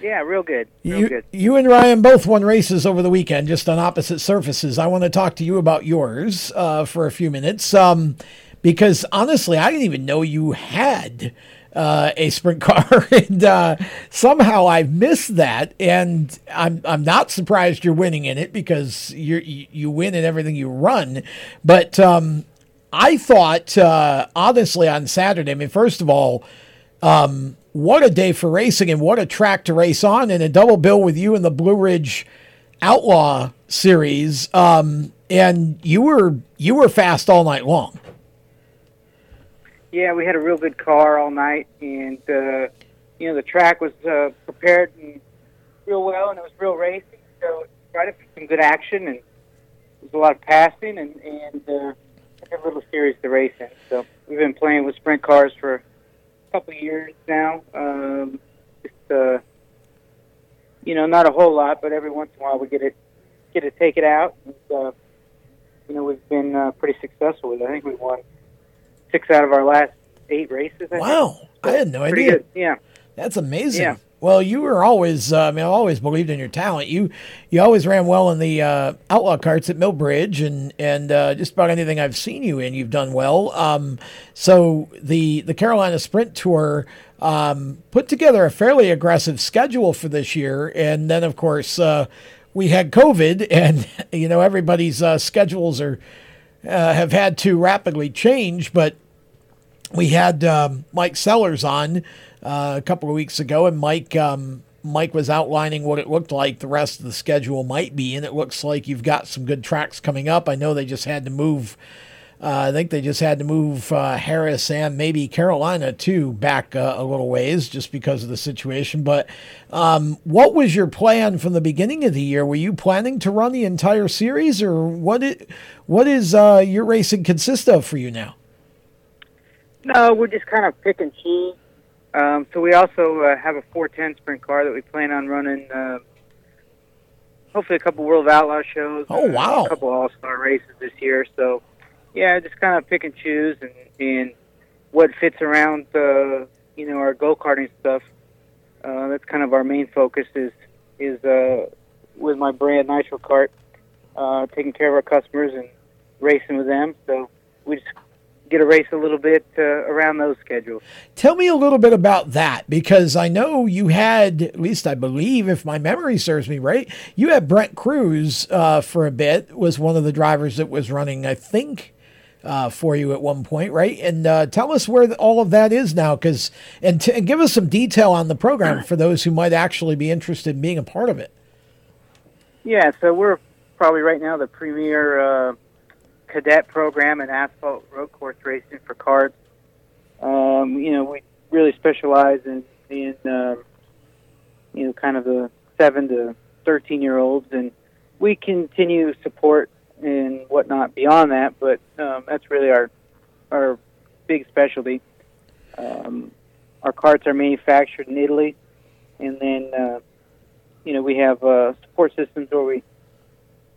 Yeah, real good. Real You, good. you and Ryan both won races over the weekend, just on opposite surfaces. I want to talk to you about yours uh, for a few minutes, um, because honestly, I didn't even know you had uh, a sprint <laughs> car, and uh, somehow I've missed that. And I'm I'm not surprised you're winning in it because you you win in everything you run. But um, I thought uh, honestly on Saturday. I mean, first of all. Um, what a day for racing and what a track to race on and a double bill with you in the Blue Ridge Outlaw series. Um, and you were you were fast all night long. Yeah, we had a real good car all night, and uh, you know the track was uh, prepared and real well, and it was real racing. So tried to some good action, and there was a lot of passing, and and uh, a little series to race in. So we've been playing with sprint cars for a couple years now. Um, just uh, you know, not a whole lot, but every once in a while we get it get to take it out. And, uh, you know, we've been uh, pretty successful with it. I think we won six out of our last eight races. I Wow, think. I had no Pretty idea. Good. Yeah. That's amazing. Yeah. Well, you were always, uh, I mean, I always believed in your talent. You, you always ran well in the uh, outlaw carts at Millbridge, and and uh, just about anything I've seen you in, you've done well. Um, so the the Carolina Sprint Tour um, put together a fairly aggressive schedule for this year, and then of course uh, we had COVID, <laughs> and you know everybody's uh, schedules are uh, have had to rapidly change, but we had um, Mike Sellers on uh, a couple of weeks ago, and Mike um, Mike was outlining what it looked like the rest of the schedule might be, and it looks like you've got some good tracks coming up. I know they just had to move. Uh, I think they just had to move uh, Harris and maybe Carolina too back uh, a little ways just because of the situation. But um, what was your plan from the beginning of the year? Were you planning to run the entire series, or what? It, what is uh, your racing consist of for you now? No, we're just kind of pick and choose. Um, so we also uh, have a 410 sprint car that we plan on running. Uh, hopefully, a couple World of Outlaw shows. Oh, wow. A couple All Star races this year. So, yeah, just kind of pick and choose and, and what fits around, you know, our go karting stuff. Uh, that's kind of our main focus is is uh, with my brand Nitro Kart, uh, taking care of our customers and racing with them. So we just get a race a little bit uh, around those schedules. Tell me a little bit about that because I know you had, at least I believe, if my memory serves me right, you had Brent Crews uh, for a bit, was one of the drivers that was running, I think. Uh, for you at one point, right? And uh, tell us where all of that is now, because and, t- and give us some detail on the program for those who might actually be interested in being a part of it. Yeah, so we're probably right now the premier uh, cadet program in asphalt road course racing for karts. Um, you know, we really specialize in, in um, you know, kind of the seven to thirteen year olds, and we continue support and whatnot beyond that. But um, that's really our our big specialty. Um, our carts are manufactured in Italy, and then uh, you know we have uh, support systems where we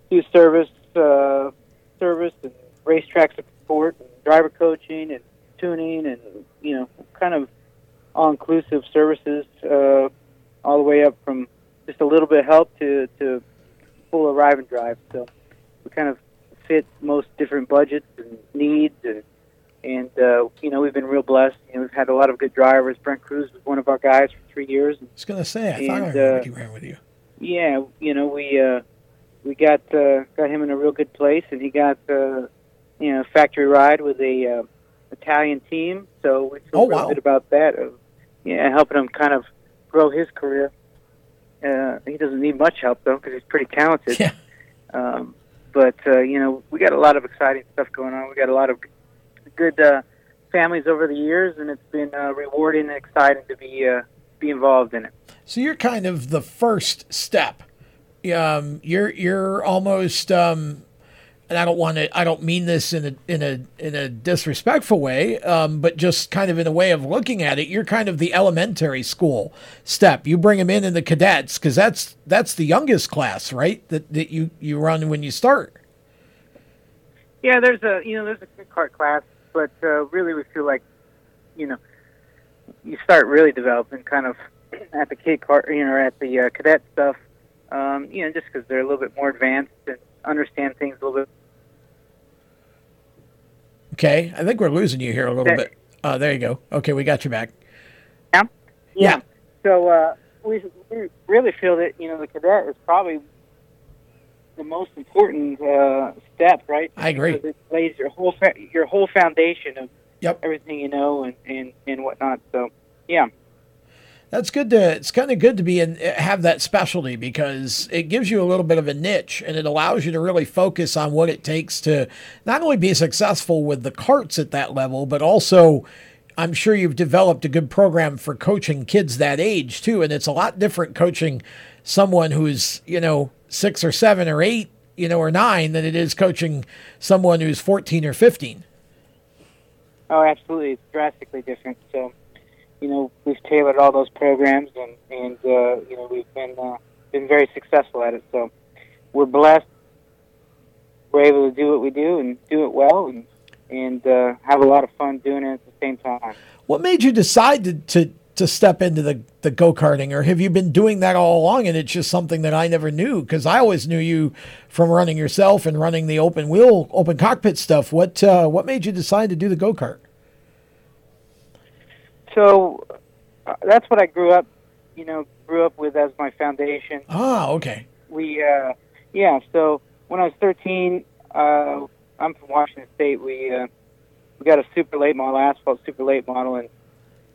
do service, uh, service and racetrack support, and driver coaching and tuning, and you know kind of all-inclusive services, uh, all the way up from just a little bit of help to to full arrive and drive. So we kind of fit most different budgets and needs and and uh, you know we've been real blessed. You know we've had a lot of good drivers. Brent Crews was one of our guys for three years. I was gonna say I thought I And, uh, he ran with you. Yeah, you know we uh, we got uh, got him in a real good place, and he got uh, you know factory ride with a uh, Italian team. So we feel Oh, real wow. good about that. Of, yeah, helping him kind of grow his career. Uh, he doesn't need much help though because he's pretty talented. Yeah. Um, but uh, you know, we got a lot of exciting stuff going on. We got a lot of good uh, families over the years, and it's been uh, rewarding and exciting to be uh, be involved in it. So you're kind of the first step. Um, you're you're almost, um, and I don't want to. I don't mean this in a in a in a disrespectful way, um, but just kind of in a way of looking at it. You're kind of the elementary school step. You bring them in in the cadets because that's that's the youngest class, right? That that you you run when you start. Yeah, there's a you know there's a good cart class, but uh, really we feel like you know you start really developing kind of <clears throat> at the kid cart you know at the uh, cadet stuff. Um, you know, just because they're a little bit more advanced and understand things a little bit. Okay, I think we're losing you here a little Okay. bit. Uh, there you go. Okay, we got you back. Yeah. Yeah. So uh, we, we really feel that you know the cadet is probably the most important uh, step, right? I agree. Because it lays your whole fa- your whole foundation of Yep. everything you know and, and, and whatnot. So yeah. That's good to. It's kind of good to be in eh, have that specialty because it gives you a little bit of a niche and it allows you to really focus on what it takes to not only be successful with the carts at that level, but also I'm sure you've developed a good program for coaching kids that age too. And it's a lot different coaching someone who's you know six or seven or eight, you know, or nine than it is coaching someone who's 14 or 15. Oh, absolutely. It's drastically different. So, you know, we've tailored all those programs, and and uh, you know we've been uh, been very successful at it. So, we're blessed. We're able to do what we do and do it well, and and uh, have a lot of fun doing it at the same time. What made you decide to, to, to step into the, the go karting, or have you been doing that all along and it's just something that I never knew? Because I always knew you from running yourself and running the open wheel, open cockpit stuff. What uh, what made you decide to do the go kart? So, uh, that's what I grew up, you know, grew up with as my foundation. Ah, okay. we uh yeah so when i was 13 uh i'm from washington state we uh we got a super late model asphalt super late model and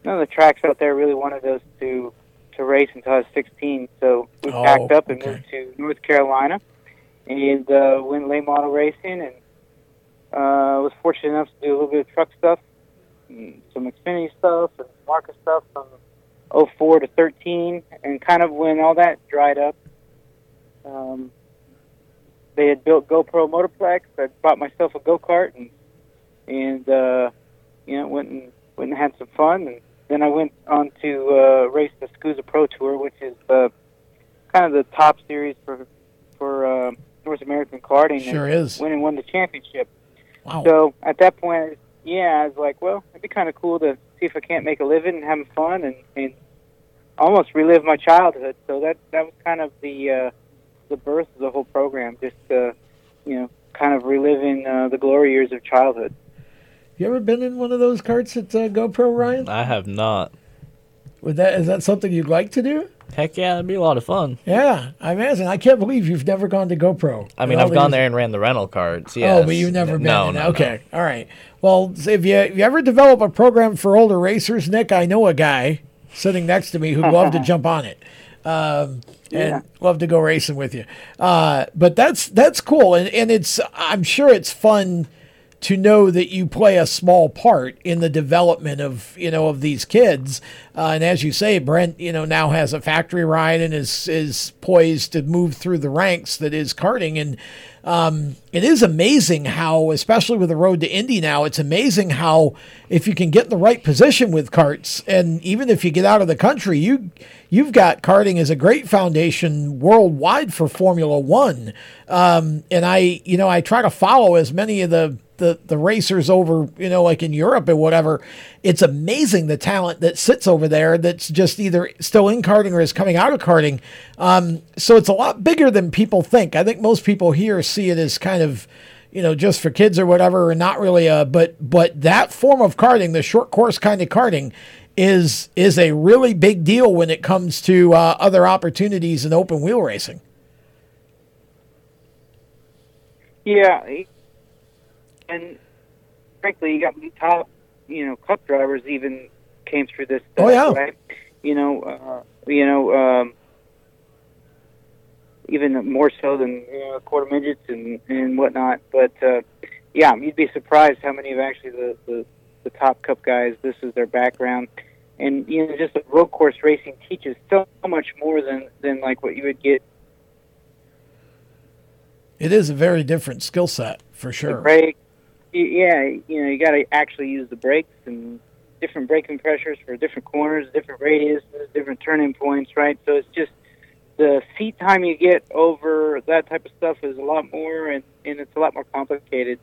none of the tracks out there really wanted us to to race until i was 16 so we Oh, packed up and okay. moved to north carolina and uh went late model racing and uh was fortunate enough to do a little bit of truck stuff and some xfinity stuff and market stuff from 04 to 13 and kind of when all that dried up um, they had built GoPro Motorplex. I bought myself a go kart and and uh, you know went and went and had some fun. And then I went on to uh, race the SKUSA Pro Tour, which is uh, kind of the top series for for uh, North American karting. Sure and is. Went and won the championship. Wow. So at that point, yeah, I was like, well, it'd be kind of cool to see if I can't make a living and having fun and and almost relive my childhood. So that that was kind of the uh, the birth of the whole program, just uh, you know, kind of reliving uh, the glory years of childhood. You ever been in one of those carts at uh, GoPro, Ryan? I have not. Would that is that something you'd like to do? Heck yeah, it'd be a lot of fun. Yeah, I imagine. I can't believe you've never gone to GoPro. I mean, I've gone these- there and ran the rental carts. Oh, but you've never been. No, in. no, okay, all right. Well, if you if you ever develop a program for older racers, Nick, I know a guy sitting next to me who'd love to <laughs> jump on it. Um, and Yeah. love to go racing with you. Uh, but that's that's cool, and and it's I'm sure it's fun to know that you play a small part in the development of you know of these kids. Uh, and as you say, Brent, you know now has a factory ride and is is poised to move through the ranks that is karting. And um, it is amazing how, especially with the road to Indy now, it's amazing how if you can get in the right position with carts, and even if you get out of the country, you you've got karting as a great foundation worldwide for Formula One. Um, and I, you know, I try to follow as many of the the the racers over, you know, like in Europe or whatever. It's amazing the talent that sits over there that's just either still in karting or is coming out of karting. Um, so it's a lot bigger than people think. I think most people here see it as kind of you know, just for kids or whatever, and not really a but but that form of karting, the short course kind of karting, is is a really big deal when it comes to uh, other opportunities in open wheel racing. Yeah, and frankly, you got top, you know, cup drivers even came through this. Stuff, Oh, yeah. right? You know, uh, you know, um, even more so than you know, quarter midgets and and whatnot. But uh, yeah, you'd be surprised how many of actually the, the the top cup guys. This is their background. And you know, just the road course racing teaches so much more than than like what you would get It is a very different skill set for the sure. y- Yeah, you know, you got to actually use the brakes and different braking pressures for different corners, different radiuses, different turning points, right? So it's just the seat time you get over that type of stuff is a lot more, and, and it's a lot more complicated.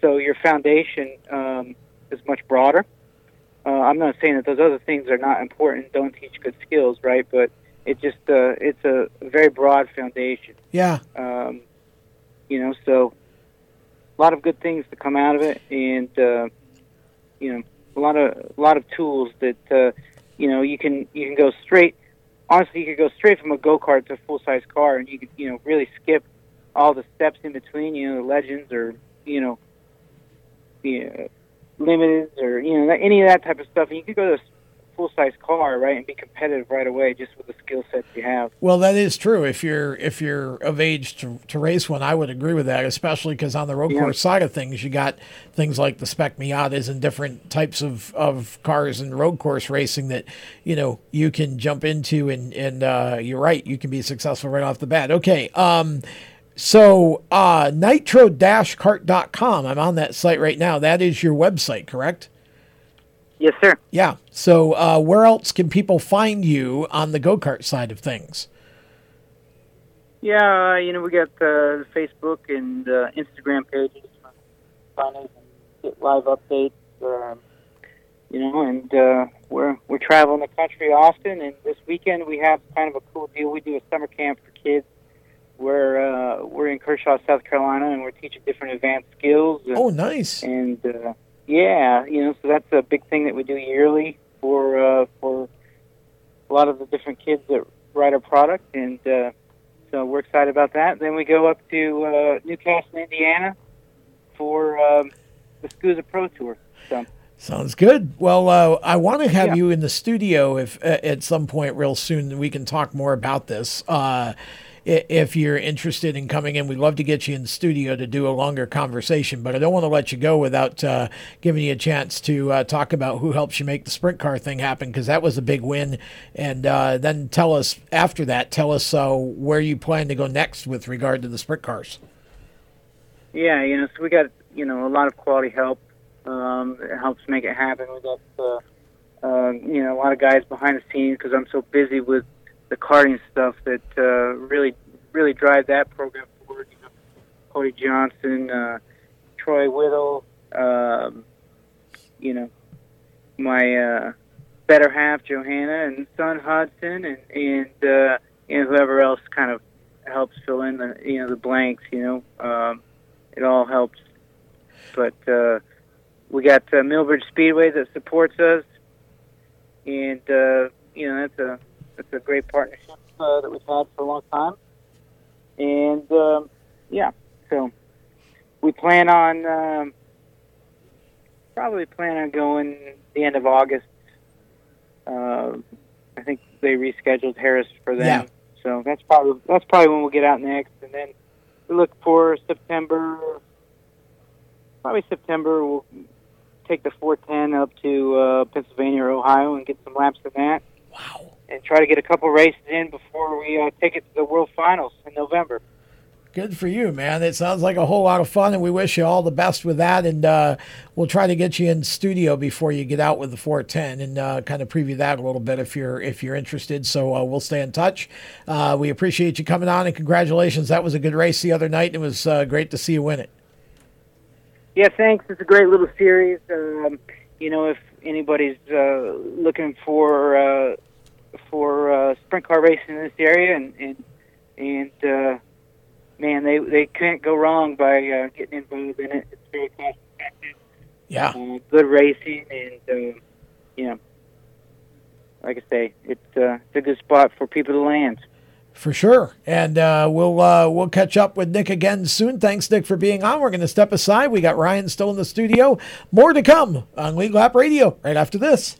So your foundation um, is much broader. Uh, I'm not saying that those other things are not important, don't teach good skills, right? But it just uh, it's a very broad foundation. Yeah. Um, you know, so a lot of good things to come out of it, and uh, you know, a lot of a lot of tools that uh, you know you can you can go straight. Honestly, you could go straight from a go kart to a full size car, and you could you know really skip all the steps in between. You know, the legends or you know, the uh, limited or you know any of that type of stuff. And you could go to a full size car, right, and be competitive right away just with the skill sets you have. Well, that is true. If you're if you're of age to, to race one, I would agree with that. Especially because on the road Yeah. course side of things, you got things like the Spec Miatas and different types of, of cars and road course racing that you know you can jump into, and and uh, you're right, you can be successful right off the bat. Okay, um, so uh, nitro-cart.com. I'm on that site right now. That is your website, correct? Yes, sir. Yeah. So uh, where else can people find you on the go kart side of things? Yeah, uh, you know, we got uh, Facebook and uh, Instagram pages. And get live updates. Um, you know, and uh, we're we're traveling the country often. And this weekend we have kind of a cool deal. We do a summer camp for kids. We're uh, we're in Kershaw, South Carolina, and we're teaching different advanced skills. And, Oh, nice. And uh, yeah, you know, so that's a big thing that we do yearly for uh, for a lot of the different kids that write our product, and uh, so we're excited about that. Then we go up to uh, Newcastle, Indiana, for um, the SKUSA Pro Tour. So Sounds good. Well, uh, I want to have you in the studio if uh, at some point real soon we can talk more about this. Uh, if you're interested in coming in, we'd love to get you in the studio to do a longer conversation. But I don't want to let you go without uh, giving you a chance to uh, talk about who helps you make the sprint car thing happen because that was a big win. And uh, then tell us after that, tell us uh, where you plan to go next with regard to the sprint cars. yeah, you know, so we got you know a lot of quality help. Um, that helps make it happen. We got uh, uh, you know a lot of guys behind the scenes because I'm so busy with the karting stuff that uh, really really drive that program forward. You know, Cody Johnson, uh, Troy Whittle, um, you know, my uh, better half Johanna and son Hudson, and and uh, know whoever else kind of helps fill in the you know the blanks. You know, um, it all helps. But uh, we got uh, Millbridge Speedway that supports us, and uh, you know that's a that's a great partnership uh, that we've had for a long time. And um, yeah, so we plan on um, probably plan on going the end of August. Uh, I think they rescheduled Harris for them, Yeah. so that's probably that's probably when we'll get out next. And then we look for September, probably September. We'll take the 410 up to uh, Pennsylvania or Ohio and get some laps in that. Wow! And try to get a couple races in before we uh, take it to the World Finals in November. Good for you, man. It sounds like a whole lot of fun, and we wish you all the best with that. And uh, we'll try to get you in studio before you get out with the 410 and uh, kind of preview that a little bit if you're if you're interested. So uh, we'll stay in touch. Uh, we appreciate you coming on, and congratulations. That was a good race the other night, and it was uh, great to see you win it. Yeah, thanks. It's a great little series. Um, you know, if anybody's uh, looking for uh, for uh, sprint car racing in this area, and and and uh, man, they they can't go wrong by uh, getting involved in it. It's very cost effective. Yeah. Uh, good racing, and uh, you know, like I say, it's uh, it's a good spot for people to land. For sure, and uh, we'll uh, we'll catch up with Nick again soon. Thanks, Nick, for being on. We're going to step aside. We got Ryan still in the studio. More to come on Lead Lap Radio right after this.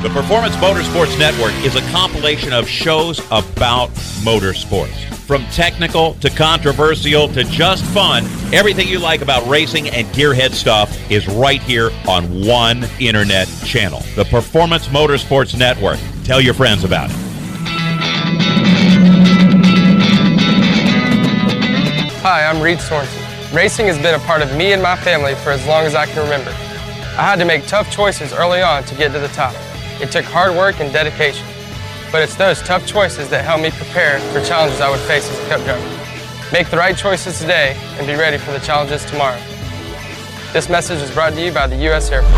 The Performance Motorsports Network is a compilation of shows about motorsports. From technical to controversial to just fun, everything you like about racing and gearhead stuff is right here on one internet channel. The Performance Motorsports Network. Tell your friends about it. Hi, I'm Reed Sorenson. Racing has been a part of me and my family for as long as I can remember. I had to make tough choices early on to get to the top. It took hard work and dedication. But it's those tough choices that help me prepare for challenges I would face as a cup driver. Make the right choices today and be ready for the challenges tomorrow. This message is brought to you by the U.S. Air Force.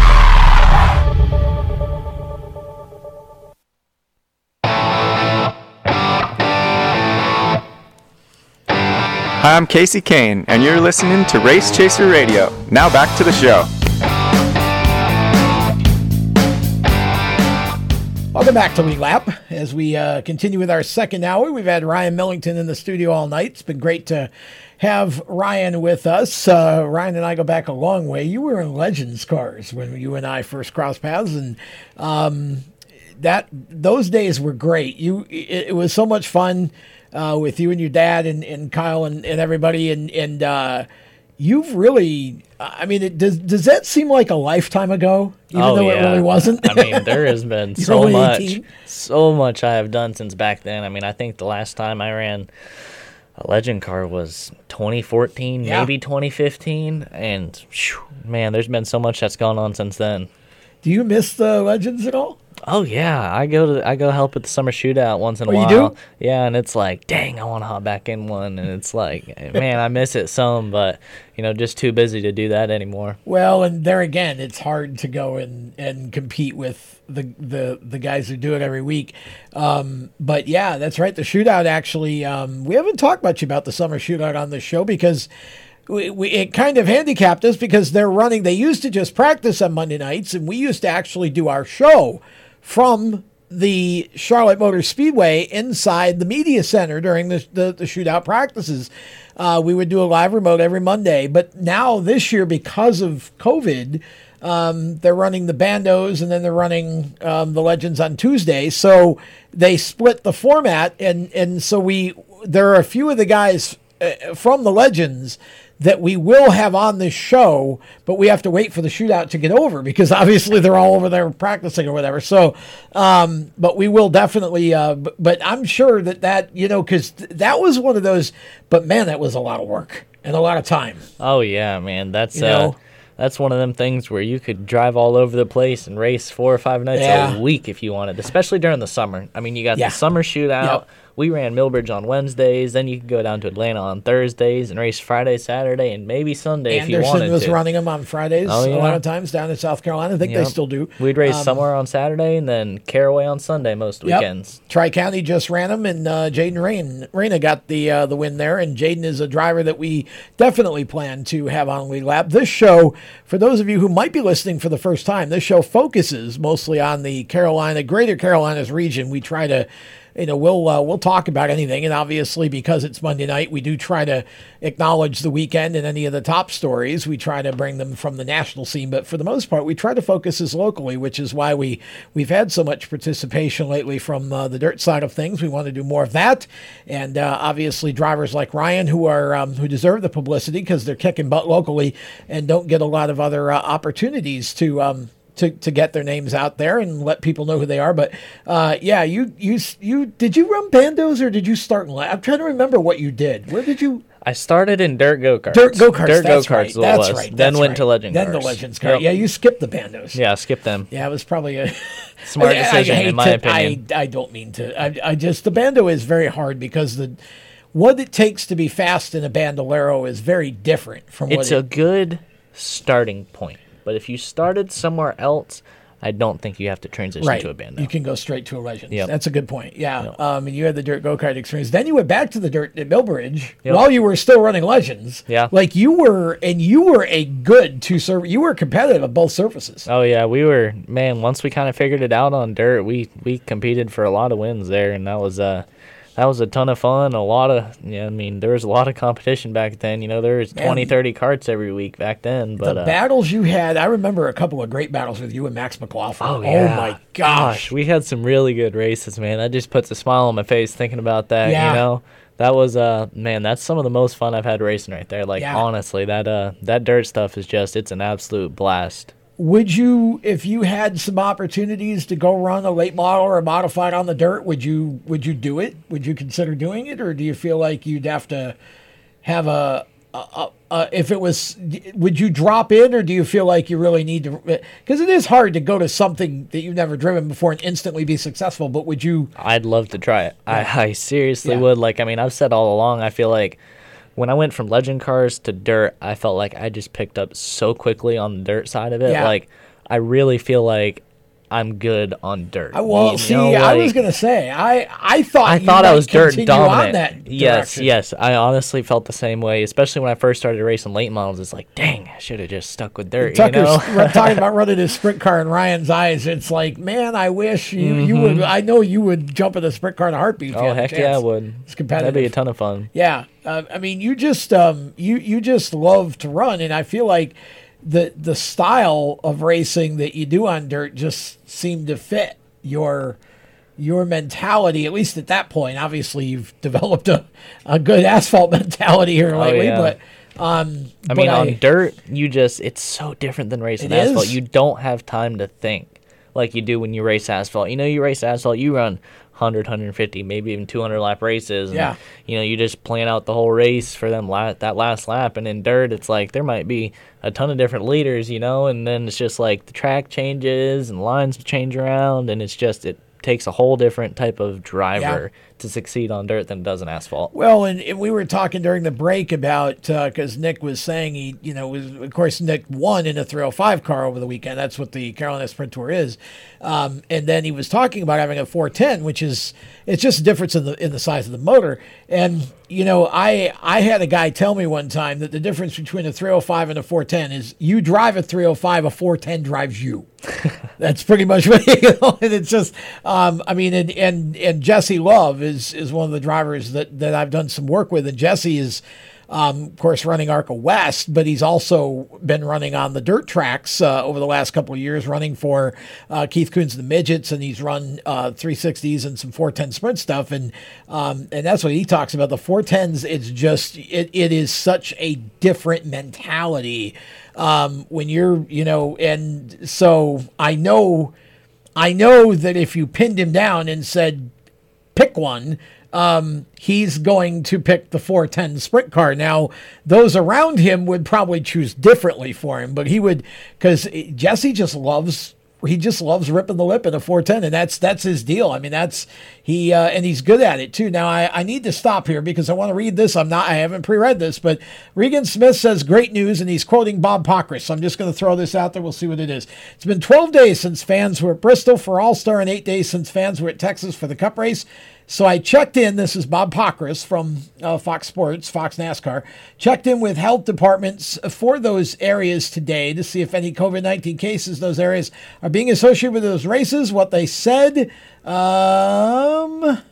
Hi, I'm Kasey Kahne, and you're listening to Race Chaser Radio. Now back to the show. Welcome back to Lead Lap. As we uh, continue with our second hour, we've had Ryan Millington in the studio all night. It's been great to have Ryan with us. Uh, Ryan and I go back a long way. You were in Legends cars when you and I first crossed paths, and um, that those days were great. You, it, it was so much fun uh, with you and your dad and, and Kyle and, and everybody, and and uh, you've really. I mean, it, does does that seem like a lifetime ago? Even oh, though yeah. it really wasn't. I mean, there has <laughs> been so much, 18. so much I have done since back then. I mean, I think the last time I ran a legend car was 2014, Yeah. maybe 2015, and phew, man, there's been so much that's gone on since then. Do you miss the Legends at all? Oh yeah, I go to I go help at the summer shootout once in a Oh, you while. do? Yeah, and it's like, dang, I want to hop back in one, and it's like, <laughs> man, I miss it some, but you know, just too busy to do that anymore. Well, and there again, it's hard to go and, and compete with the, the the guys who do it every week. Um, but yeah, that's right. The shootout actually, um, we haven't talked much about the summer shootout on the show because we, we, it kind of handicapped us because they're running. They used to just practice on Monday nights, and we used to actually do our show from the Charlotte Motor Speedway inside the media center during the, the, the shootout practices. Uh, we would do a live remote every Monday, but now this year, because of COVID, um, they're running the bandos and then they're running um, the legends on Tuesday. So they split the format, and and so we there are a few of the guys uh, from the legends that we will have on this show, but we have to wait for the shootout to get over because <laughs> obviously they're all over there practicing or whatever. So, um, but we will definitely. Uh, b- but I'm sure that that you know because th- that was one of those. But man, that was a lot of work and a lot of time. Oh yeah, man, that's You uh, know? that's one of them things where you could drive all over the place and race four or five nights Yeah. a week if you wanted, especially during the summer. I mean, you got Yeah. the summer shootout. Yep. We ran Millbridge on Wednesdays, then you could go down to Atlanta on Thursdays and race Friday, Saturday, and maybe Sunday if you Anderson wanted was to. running them on Fridays Oh, a lot of times down in South Carolina. I think they still do. We'd race Um, somewhere on Saturday and then Caraway on Sunday most Yep. weekends. Tri County just ran them, and uh, Jaden Rain Reyna got the uh, the win there. And Jaden is a driver that we definitely plan to have on Lead Lap. This show, for those of you who might be listening for the first time, this show focuses mostly on the Carolina, Greater Carolinas region. We try to. You know, we'll uh, we'll talk about anything, and obviously because it's Monday night, we do try to acknowledge the weekend and any of the top stories. We try to bring them from the national scene, but for the most part, we try to focus as locally, which is why we we've had so much participation lately from uh, the dirt side of things. We want to do more of that, and uh, obviously drivers like Ryan who are um, who deserve the publicity because they're kicking butt locally and don't get a lot of other uh, opportunities to. Um, to, to get their names out there and let people know who they are, but uh, yeah, you you you did you run bandos or did you start in? I'm trying to remember what you did. Where did you? I started in dirt go karts. Dirt go karts. Dirt go karts. right. what That's was. right. Then that's went right. to legend Then cars. the legends car. Yep. Yeah, you skipped the bandos. Yeah, skip them. Yeah, it was probably a <laughs> Smart <laughs> I- I decision, in my to- opinion. I, I don't mean to. I, I just the bando is very hard because the what it takes to be fast in a bandolero is very different from what It's it, a good starting point, but if you started somewhere else, I don't think you have to transition right. to a bando. You can go straight to a legend. Yep. That's a good point. Yeah. Um, and you had the dirt go kart experience. Then you went back to the dirt at Millbridge Yep. while you were still running legends. Yeah. Like you were, and you were a good two serv. You were competitive at both surfaces. Oh yeah, we were man. Once we kind of figured it out on dirt, we we competed for a lot of wins there, and that was uh that was a ton of fun. A lot of yeah, I mean there was a lot of competition back then. You know there was Man. 20, 30 carts every week back then. But the uh, battles you had, I remember a couple of great battles with you and Max McLaughlin. Oh, yeah. oh my gosh. we had some really good races, man. That just puts a smile on my face thinking about that. Yeah. You know, that was uh man, that's some of the most fun I've had racing right there. Like Yeah. honestly, that uh that dirt stuff is just it's an absolute blast. Would you, if you had some opportunities to go run a late model or a modified on the dirt, would you would you do it? Would you consider doing it, or do you feel like you'd have to have a, a, a, a if it was? Would you drop in, or do you feel like you really need to? Because it is hard to go to something that you've never driven before and instantly be successful. But would you? I'd love to try it. I, I seriously Yeah. would. Like, I mean, I've said all along, I feel like when I went from legend cars to dirt, I felt like I just picked up so quickly on the dirt side of it. Yeah. Like, I really feel like I'm good on dirt. I, well, You see, know, I was gonna say, I I thought I thought I was dirt dominant. that yes, yes. I honestly felt the same way, especially when I first started racing late models. It's like, dang, I should have just stuck with dirt. You know? <laughs> talking about <laughs> running his sprint car in Ryan's eyes. It's like, man, I wish you, you would. I know you would jump in a sprint car in a heartbeat. Oh heck yeah, I would. It's competitive. That'd be a ton of fun. Yeah, uh, I mean, you just um, you you just love to run, and I feel like the the style of racing that you do on dirt just seemed to fit your your mentality. At least at that point, obviously you've <laughs> developed a, a good asphalt <laughs> mentality here Oh, lately, yeah. but. Um, I but mean, on dirt, you just, it's so different than racing asphalt. is? You don't have time to think like you do when you race asphalt. You know, you race asphalt, you run 100, 150, maybe even 200 lap races. And, Yeah. You know, you just plan out the whole race for them la- that last lap. And in dirt, it's like there might be a ton of different leaders, you know, and then it's just like the track changes and lines change around. And it's just, it takes a whole different type of driver to succeed on dirt than it does on asphalt. Well, and, and we were talking during the break about because Nick was saying he, you know, was of course Nick won in a 305 car over the weekend. That's what the Carolina Sprint Tour is, um, and then he was talking about having a 410, which is it's just a difference in the in the size of the motor. And you know, I I had a guy tell me one time that the difference between a 305 and a 410 is you drive a 305, a 410 drives you. <laughs> That's pretty much what <laughs> you know, and it's just um, I mean and, and and Jesse Love is is one of the drivers that that I've done some work with and Jesse is um, of course running Arca West but he's also been running on the dirt tracks uh, over the last couple of years running for uh, Keith Kunz and the Midgets and he's run uh, 360s and some 410 sprint stuff. And um, and that's what he talks about. The 410s it's just it, it is such a different mentality um, when you're you know and so I know I know that if you pinned him down and said pick one um, he's going to pick the 410 sprint car. Now, those around him would probably choose differently for him, but he would because Jesse just loves he just loves ripping the lip in a 410 and that's that's his deal. I mean that's he uh, and he's good at it too. Now I, I need to stop here because i want to read this. I'm not i haven't pre-read this but regan smith says great news and he's quoting Bob Pockrass. So i'm just going to throw this out there. We'll see what it is. It's been 12 days since fans were at bristol for all-star and eight days since fans were at texas for the cup race so I checked in. This is Bob Pockrass from uh, Fox Sports, Fox NASCAR. Checked in with health departments for those areas today to see if any COVID 19 cases those areas are being associated with those races. What they said, um,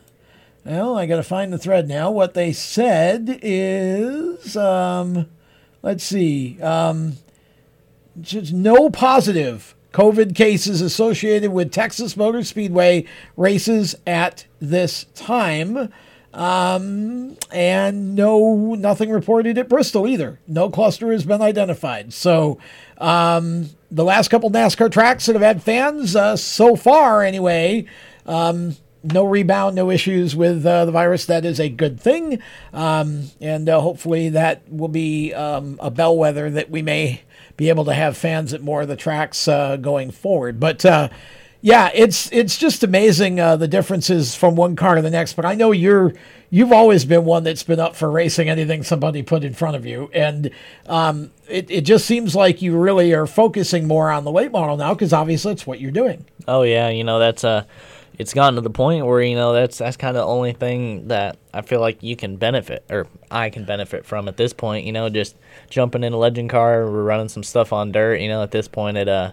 well, I got to find the thread now. What they said is, um, let's see, um, just no positive COVID cases associated with Texas Motor Speedway races at this time. Um, and no, nothing reported at Bristol either. No cluster has been identified. So, um, the last couple NASCAR tracks that have had fans, uh, so far anyway, um, no rebound, no issues with uh, the virus. That is a good thing. Um, and uh, hopefully that will be um, a bellwether that we may be able to have fans at more of the tracks uh, going forward. But uh, yeah, it's it's just amazing uh, the differences from one car to the next. But I know you're you've always been one that's been up for racing anything somebody put in front of you, and um, it it just seems like you really are focusing more on the late model now because obviously it's what you're doing. Oh yeah, you know that's uh it's gotten to the point where you know that's that's kind of the only thing that I feel like you can benefit or I can benefit from at this point. You know, just jumping in a legend car, we're running some stuff on dirt. You know, at this point, it uh.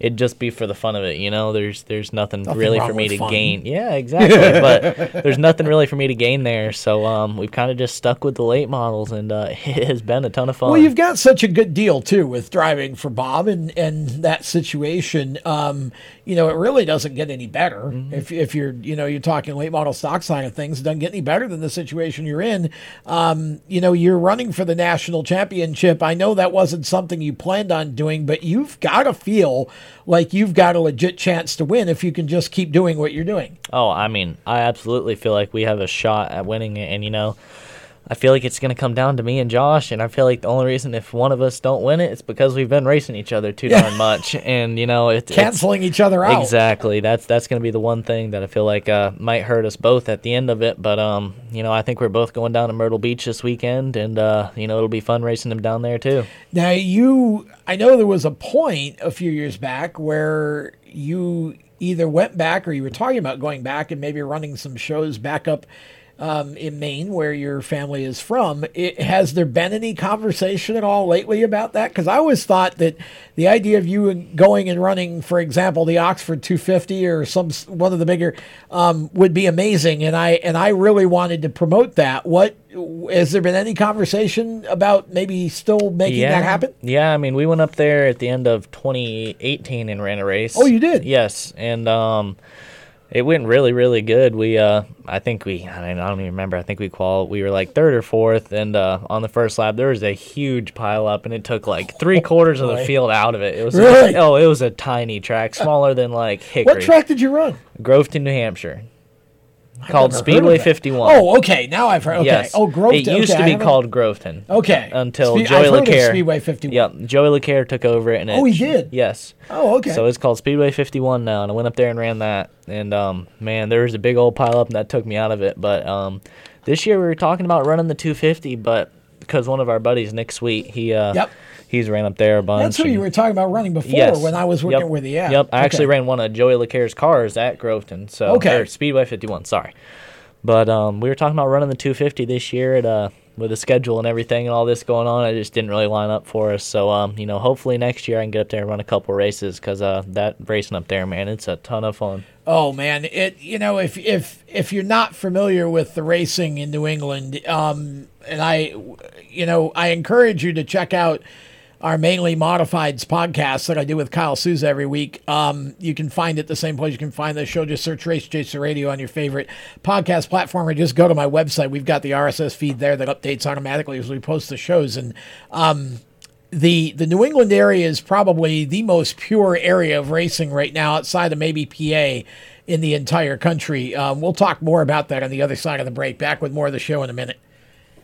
It'd just be for the fun of it, you know. There's there's nothing, Nothing really for me to fun. gain. Yeah, exactly. <laughs> but there's nothing really for me to gain there. So um, we've kind of just stuck with the late models, and uh, <laughs> it has been a ton of fun. Well, you've got such a good deal too with driving for Bob and and that situation. Um, you know, it really doesn't get any better Mm-hmm. if if you're you know you're talking late model stock side of things. It doesn't get any better than the situation you're in. Um, you know, you're running for the national championship. I know that wasn't something you planned on doing, but you've got to feel like you've got a legit chance to win if you can just keep doing what you're doing. Oh, I mean, I absolutely feel like we have a shot at winning it, and you know, I feel like it's going to come down to me and Josh, and I feel like the only reason if one of us don't win it, it's because we've been racing each other too darn much, <laughs> and you know, it, Canceling each other out. Exactly. That's that's going to be the one thing that I feel like uh, might hurt us both at the end of it. But um, you know, I think we're both going down to Myrtle Beach this weekend, and uh, you know, it'll be fun racing them down there too. Now you, I know there was a point a few years back where you either went back or you were talking about going back and maybe running some shows back up um, in Maine, where your family is from. It, has there been any conversation at all lately about that? Because I always thought that the idea of you going and running, for example, the Oxford 250 or some one of the bigger um, would be amazing, and I and I really wanted to promote that. What has there been any conversation about maybe still making yeah, that happen? Yeah, I mean, we went up there at the end of 2018 and ran a race. Oh, you did? Yes, and um, it went really, really good. We, uh, I think we, I don't, I don't even remember. I think we qual, we were like third or fourth, and uh, on the first lap there was a huge pile up, and it took like three <laughs> quarters of the field out of it. It was Really? oh, it was a tiny track, smaller than like Hickory. What track did you run? Groveton, New Hampshire. Called Speedway 51. Oh, okay. Now I've heard. Okay. Yes. Oh, Groveton. It used okay, to be called Groveton. Okay. Until Spe- Joey I've of Speedway 51. Yep. Joey LeCaire took over it. And Oh, he did? Yes. Oh, okay. So it's called Speedway 51 now, and I went up there and ran that. And um, man, there was a big old pile up, and that took me out of it. But um, this year we were talking about running the 250, but because one of our buddies, Nick Sweet, he uh, Yep. He's ran up there a bunch. That's who you were talking about running before Yes. when I was working Yep. with you. Yeah. Yep. I Okay. actually ran one of Joey LeCaire's cars at Groveton. So Okay. Speedway 51. Sorry. But um, we were talking about running the 250 this year at uh, with the schedule and everything and all this going on. It just didn't really line up for us. So um, you know, hopefully next year I can get up there and run a couple races because uh, that racing up there, man, it's a ton of fun. Oh man, it you know if if if you're not familiar with the racing in New England, um, and I, you know, I encourage you to check out our mainly modifieds podcast that I do with Kyle Souza every week. Um, you can find it the same place you can find the show. Just search Race Chaser Radio on your favorite podcast platform, or just go to my website. We've got the RSS feed there that updates automatically as we post the shows, and um, the the New England area is probably the most pure area of racing right now, outside of maybe PA in the entire country. Um, we'll talk more about that on the other side of the break. Back with more of the show in a minute.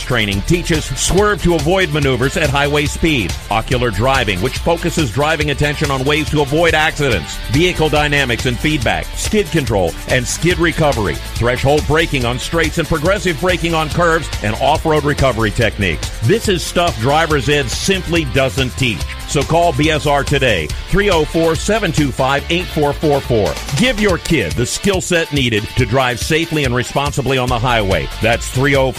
training teaches swerve to avoid maneuvers at highway speed, ocular driving, which focuses driving attention on ways to avoid accidents, vehicle dynamics and feedback, skid control and skid recovery, threshold braking on straights and progressive braking on curves, and off-road recovery techniques. This is stuff driver's ed simply doesn't teach. So call BSR today, 304-725-8444. Give your kid the skill set needed to drive safely and responsibly on the highway. That's oh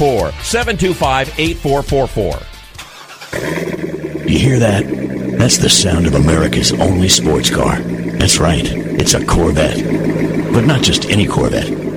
304-725-8444. You hear that? That's the sound of America's only sports car. That's right, it's a Corvette. But not just any Corvette,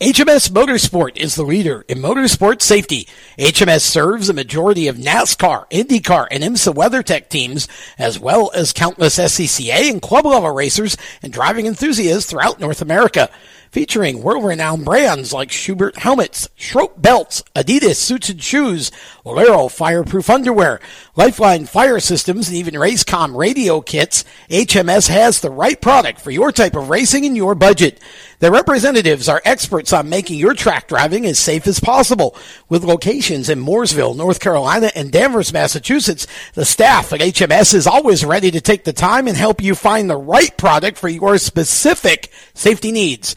HMS Motorsport is the leader in motorsport safety. HMS serves a majority of NASCAR, IndyCar, and IMSA WeatherTech teams, as well as countless SCCA and club level racers and driving enthusiasts throughout North America. Featuring world-renowned brands like Schuberth helmets, Schroth belts, Adidas suits and shoes, Olero fireproof underwear, Lifeline fire systems, and even Racecom radio kits, HMS has the right product for your type of racing and your budget. Their representatives are experts on making your track driving as safe as possible. With locations in Mooresville, North Carolina, and Danvers, Massachusetts, the staff at HMS is always ready to take the time and help you find the right product for your specific safety needs.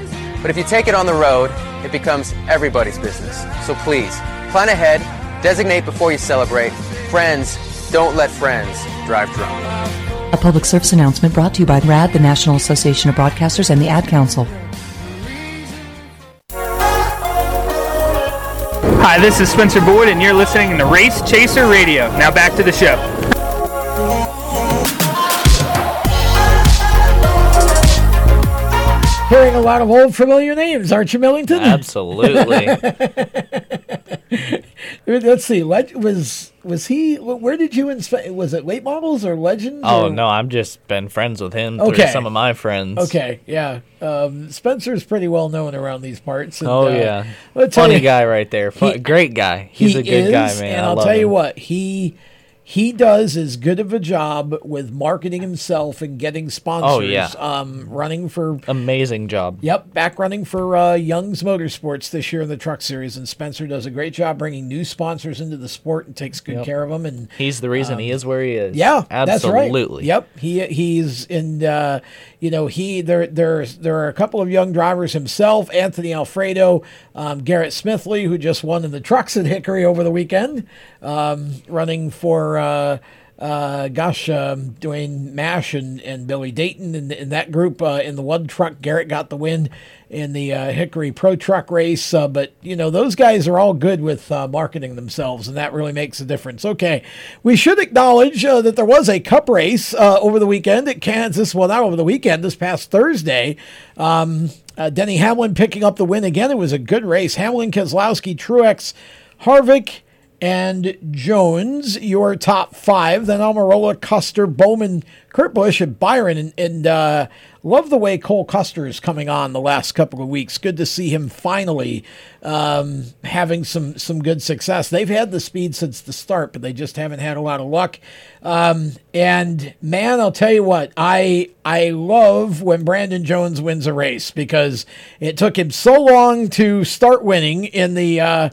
But if you take it on the road, it becomes everybody's business. So please, plan ahead, designate before you celebrate. Friends, don't let friends drive drunk. A public service announcement brought to you by RAD, the National Association of Broadcasters, and the Ad Council. Hi, this is Spencer Boyd, and you're listening to Race Chaser Radio. Now back to the show. Hearing a lot of old familiar names, aren't you, Millington? Absolutely. <laughs> Let's see. Leg- was was he? Where did you inspect? Was it late models or legends? Oh or- no, I've just been friends with him Okay. through some of my friends. Okay, yeah. Um, Spencer's pretty well known around these parts. and, Oh uh, yeah, funny you- guy right there. Fu- He- Great guy. He's he a good guy, man. And I'll tell you what he he does as good of a job with marketing himself and getting sponsors. Oh, yeah. um, running for Amazing job. Yep, back running for uh, Young's Motorsports this year in the Truck Series, and Spencer does a great job bringing new sponsors into the sport and takes good Yep. care of them. And He's the reason he is where he is. Um, yeah, absolutely. That's right. Yep, he he's in. Uh, you know, he there there's there are a couple of young drivers himself. Anthony Alfredo, um, Garrett Smithley, who just won in the trucks at Hickory over the weekend, um, running for. Uh, uh, gosh, um, Dwayne Mash and, and Billy Dayton in, in that group uh, in the one truck. Garrett got the win in the uh, Hickory Pro Truck race. Uh, but, you know, those guys are all good with uh, marketing themselves, and that really makes a difference. Okay, we should acknowledge uh, that there was a cup race uh, over the weekend at Kansas. Well, not over the weekend, this past Thursday. Um, uh, Denny Hamlin picking up the win again. It was a good race. Hamlin, Keselowski, Truex, Harvick, and Jones, your top five. Then Almirola, Custer, Bowman, Kurt Busch, and Byron. And, and uh, love the way Cole Custer is coming on the last couple of weeks. Good to see him finally um, having some some good success. They've had the speed since the start, but they just haven't had a lot of luck. Um, and man, I'll tell you what, I I love when Brandon Jones wins a race because it took him so long to start winning in the. Uh, uh,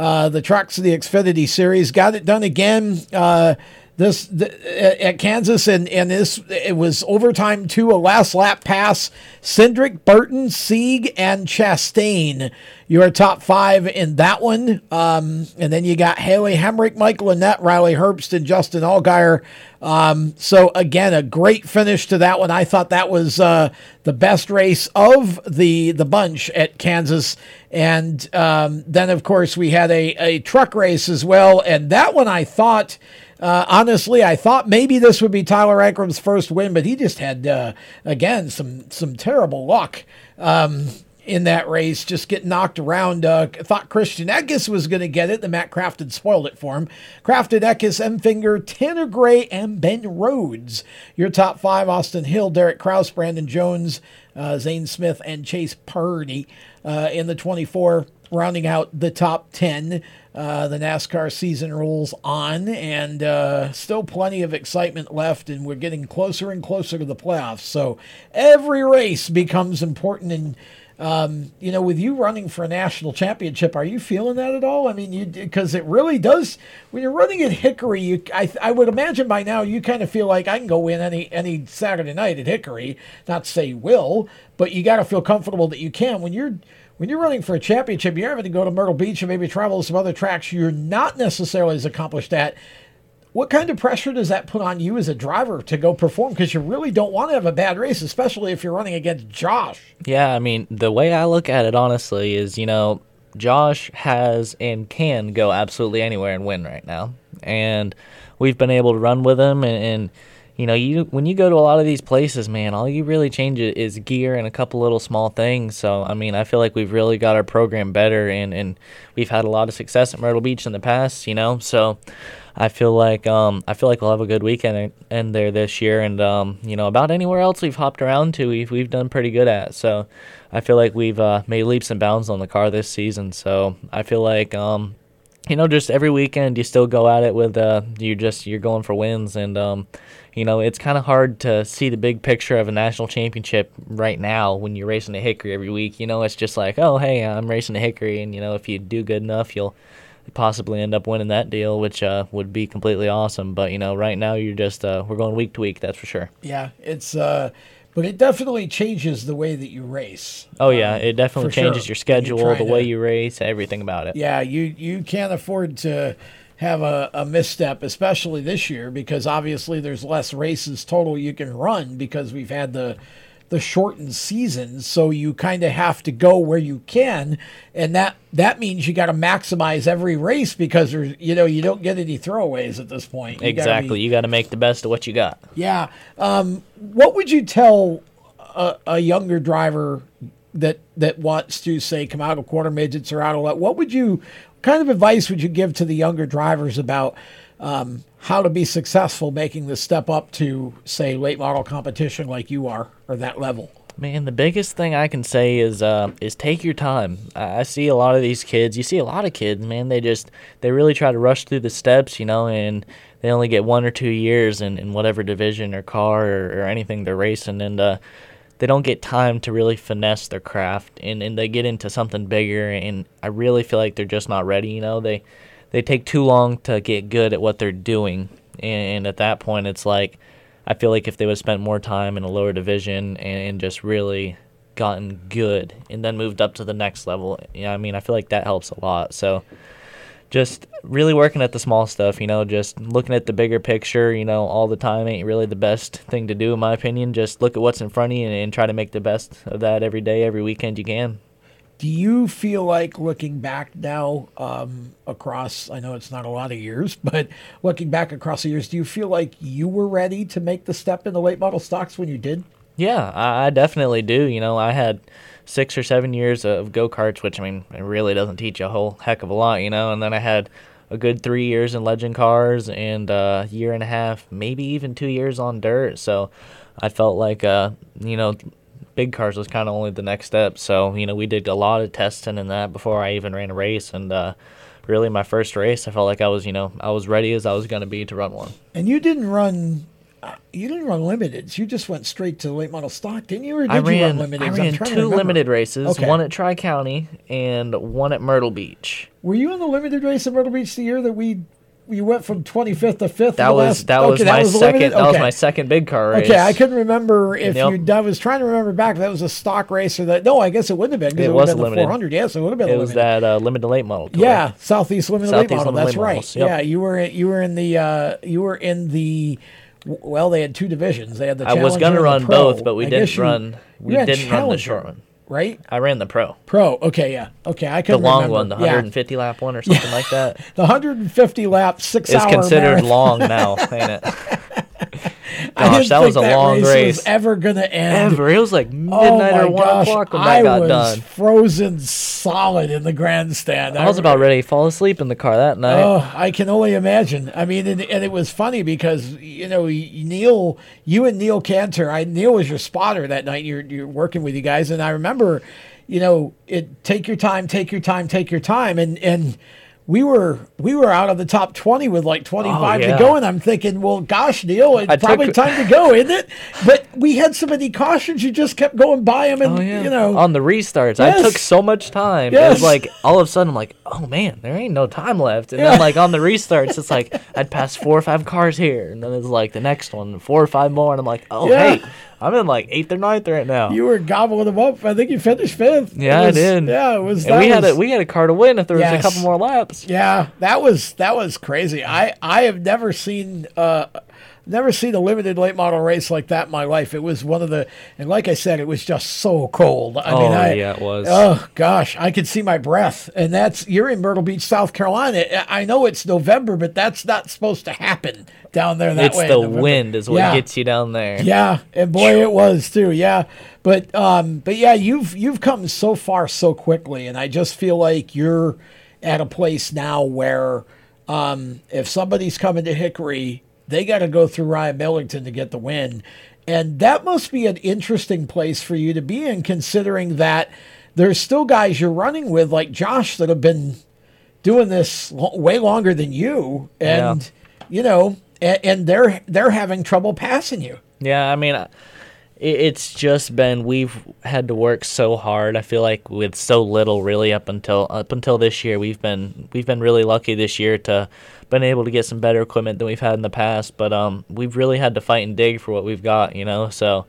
Uh, the trucks of the Xfinity Series. Got it done again. Uh, This the, at Kansas, and and this it was overtime to a last lap pass. Cindric, Burton, Sieg, and Chastain. Your top five in that one. Um, and then you got Haley Hemric, Michael Annett, Riley Herbst, and Justin Allgaier. Um, so again, a great finish to that one. I thought that was uh, the best race of the the bunch at Kansas. And um, then, of course, we had a, a truck race as well. And that one I thought, uh, honestly, I thought maybe this would be Tyler Ankrum's first win, but he just had, uh, again, some, some terrible luck. Um, in that race, just get knocked around. Uh, thought Christian Eckes was going to get it. The Matt Crafton spoiled it for him. Crafton Eckes, Enfinger, Tanner Gray, and Ben Rhodes. Your top five Austin Hill, Derek Kraus, Brandon Jones, uh, Zane Smith, and Chase Purdy uh, in the 24, rounding out the top 10. Uh, the NASCAR season rolls on, and uh, still plenty of excitement left, and we're getting closer and closer to the playoffs. So every race becomes important. And um, you know, with you running for a national championship, are you feeling that at all? I mean, you because it really does. When you're running at Hickory, you I, I would imagine by now you kind of feel like I can go win any any Saturday night at Hickory. Not say will, but you got to feel comfortable that you can when you're when you're running for a championship, you're having to go to Myrtle Beach and maybe travel to some other tracks you're not necessarily as accomplished at. What kind of pressure does that put on you as a driver to go perform? Because you really don't want to have a bad race, especially if you're running against Josh. Yeah, I mean, the way I look at it honestly is, you know, Josh has and can go absolutely anywhere and win right now. And we've been able to run with him and, and you know, you when you go to a lot of these places, man, all you really change is gear and a couple little small things. So, I mean, I feel like we've really got our program better and, and we've had a lot of success at Myrtle Beach in the past, you know. So, I feel like um, I feel like we'll have a good weekend in there this year, and um, you know about anywhere else we've hopped around to, we've we've done pretty good at. So I feel like we've uh, made leaps and bounds on the car this season. So I feel like um, you know, just every weekend you still go at it with uh, you just you're going for wins, and um, you know it's kind of hard to see the big picture of a national championship right now when you're racing a Hickory every week. You know, it's just like, oh hey, I'm racing a Hickory, and you know if you do good enough, you'll possibly end up winning that deal, which uh, would be completely awesome. But you know, right now you're just uh, we're going week to week, that's for sure. Yeah, it's uh, but it definitely changes the way that you race. Oh yeah, um, it definitely changes sure. your schedule, the way to- you race, everything about it. Yeah, you you can't afford to have a, a misstep, especially this year, because obviously there's less races total you can run because we've had the the shortened season. So you kind of have to go where you can, and that that means you got to maximize every race because there's you know you don't get any throwaways at this point. You gotta be- Exactly, you got to make the best of what you got. yeah. Um, what would you tell a, a younger driver that that wants to say come out of quarter midgets or out of? What would you kind of advice would you give to the younger drivers about um, how to be successful making the step up to say late model competition like you are or that level? Man, the biggest thing I can say is uh, is take your time. I see a lot of these kids. You see a lot of kids, man. They just they really try to rush through the steps, you know, and they only get one or two years in, in whatever division or car or, or anything they're racing, and uh, they don't get time to really finesse their craft, and, and they get into something bigger. And I really feel like they're just not ready. You know, they they take too long to get good at what they're doing, and, at that point, it's like I feel like if they would have spent more time in a lower division and, and just really gotten good and then moved up to the next level, yeah, I mean, I feel like that helps a lot. So just really working at the small stuff, you know, just looking at the bigger picture, you know, all the time ain't really the best thing to do, in my opinion. Just look at what's in front of you and, and try to make the best of that every day, every weekend you can. Do you feel like looking back now um, across, I know it's not a lot of years, <laughs> but looking back across the years, do you feel like you were ready to make the step into late model stocks when you did? Yeah, I, definitely do. You know, I had six or seven years of go karts, which I mean, it really doesn't teach you a whole heck of a lot, you know. And then I had a good three years in legend cars and a year and a half, maybe even two years on dirt. So I felt like, uh, you know, big cars was kind of only the next step. So you know, we did a lot of testing and that before I even ran a race, and uh, really my first race, I felt like I was, you know, I was ready as I was going to be to run one. And you didn't run. uh, You didn't run limiteds. You just went straight to the late model stock, didn't you? Or did I you ran, run limiteds? I ran two limited races, Okay. one at Tri County and one at Myrtle Beach. Were you in the limited race at Myrtle Beach the year that we you went from 25th to 5th? That was that was my second. That was my second big car race. Okay, I couldn't remember if Yep. you. I was trying to remember back. If that was a stock race or that. No, I guess it wouldn't have been because It it, was been limited. the 400. Yes, it would have been. It a was that uh, limited late model. Tour. Yeah, Southeast Limited Late Southeast Model. Limited That's Late right. Models, yep. Yeah, you were you were in the uh, you were in the. Well, they had two divisions. They had the. I was Challenger gonna run both, but we I didn't you- run. We didn't run the short one. Right? I ran the pro. Pro. Okay, yeah. Okay, I The couldn't The long remember. one, the Yeah. 150 lap one or something like that. <laughs> The 150 lap six It's hour considered marathon. long now, <laughs> ain't it? I Gosh, that was a think long race, race. Was ever gonna end? Ever. It was like Oh midnight my or one gosh, o'clock when that I got was done. frozen solid in the grandstand. I was about ready to fall asleep in the car that night. Oh, I can only imagine. I mean, and, and it was funny because you know Neil, you and Neil Cantor. I Neil was your spotter that night. You're you're working with you guys, and I remember, you know, it take your time, take your time, take your time, and and. We were we were out of the top twenty with like twenty five Oh, yeah. to go, and I'm thinking, well, gosh, Neil, it's I took- probably time to go, isn't it? But we had so many cautions, you just kept going by them, and oh, you know, on the restarts, I took so much time. It was like all of a sudden, I'm like, oh man, there ain't no time left. And Yeah. then like on the restarts, it's like I'd pass four or five cars here, and then it's like the next one, four or five more, and I'm like, oh Yeah. hey, I'm in like eighth or ninth right now. you were gobbling them up. I think you finished fifth. Yeah, was- I did. Yeah, it was. We had a we had a car to win if there was a couple more laps. Yeah, that was that was crazy. I I have never seen uh never seen a limited late model race like that in my life. It was one of the and like I said, it was just so cold. I mean, Oh, I, yeah, it was. Oh gosh, I could see my breath. And that's you're in Myrtle Beach, South Carolina. I know it's November, but that's not supposed to happen down there that it's way. in the wind is what Yeah. gets you down there. Yeah, and boy, it was too. Yeah, but um, but yeah, you've you've come so far so quickly, and I just feel like you're at a place now where um, if somebody's coming to Hickory, they got to go through Ryan Millington to get the win, and that must be an interesting place for you to be in, considering that there's still guys you're running with like Josh that have been doing this lo- way longer than you, and you know, and, and they're they're having trouble passing you. Yeah, I mean, uh, it's just been we've had to work so hard. I feel like with so little, really, up until up until this year, we've been we've been really lucky this year to been able to get some better equipment than we've had in the past. But um, we've really had to fight and dig for what we've got, you know. So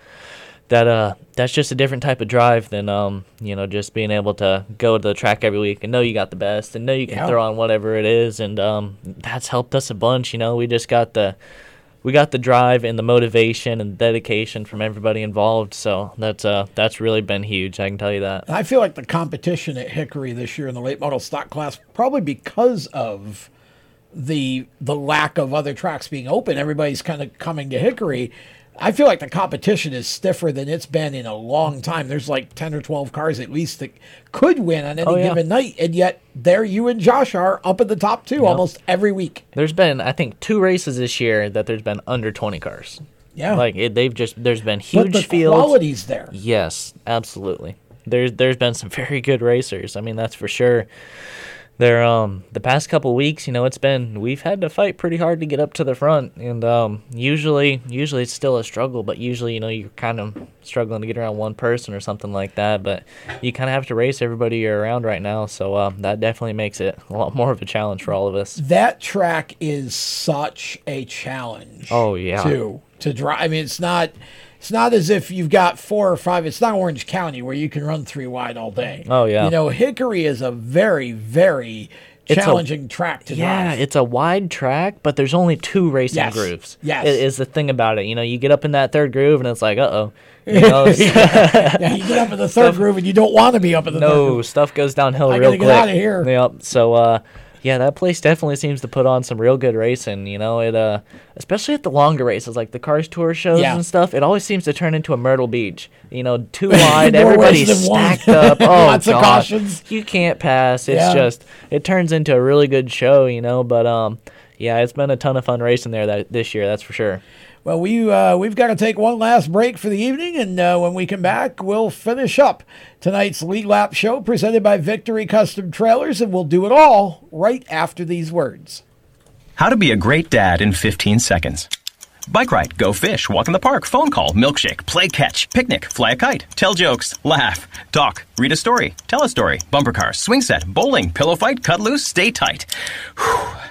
that uh, that's just a different type of drive than um, you know, just being able to go to the track every week and know you got the best and know you can Yeah. throw on whatever it is, and um, that's helped us a bunch. You know, we just got the we got the drive and the motivation and dedication from everybody involved. So that's uh that's really been huge. I can tell you that. I feel like the competition at Hickory this year in the late model stock class, probably because of the the lack of other tracks being open, everybody's kind of coming to Hickory. I feel like the competition is stiffer than it's been in a long time. There's like ten or twelve cars at least that could win on any Oh, yeah. given night, and yet there you and Josh are up at the top two Yep. almost every week. There's been I think two races this year that there's been under 20 cars. Yeah. Like it, they've just there's been huge But the fields. quality's there. Yes, absolutely. There's there's been some very good racers. I mean, that's for sure. There um the past couple weeks, you know, it's been we've had to fight pretty hard to get up to the front and um usually usually it's still a struggle, but usually, you know, you're kind of struggling to get around one person or something like that, but you kind of have to race everybody you're around right now, so um that definitely makes it a lot more of a challenge for all of us. That track is such a challenge. Oh yeah. too to drive. I mean, it's not it's not as if you've got four or five. It's not Orange County where you can run three wide all day. Oh, yeah. You know, Hickory is a very very It's a- challenging track to yeah, drive. Yeah, it's a wide track, but there's only two racing Yes. grooves. Yes. It is the thing about it. You know, you get up in that third groove and it's like, uh oh. You <laughs> know, yeah, you get up <laughs> in the third groove and you don't want to be up in the third no, stuff goes downhill I real gotta quick. get outta here. Yep. So, uh, yeah, that place definitely seems to put on some real good racing. You know, it uh, especially at the longer races like the Cars Tour shows Yeah. and stuff. It always seems to turn into a Myrtle Beach. You know, too <laughs> wide, everybody's stacked <laughs> up. Oh, Lots of God. cautions. You can't pass. It's Yeah. just it turns into a really good show. You know, but um, yeah, it's been a ton of fun racing there that this year. That's for sure. Well, we uh, we've got to take one last break for the evening, and uh, when we come back, we'll finish up tonight's lead lap show presented by Victory Custom Trailers, and we'll do it all right after these words. How to be a great dad in 15 seconds. Bike ride, go fish, walk in the park, phone call, milkshake, play catch, picnic, fly a kite, tell jokes, laugh, talk, read a story, tell a story, bumper car, swing set, bowling, pillow fight, cut loose, stay tight. Whew.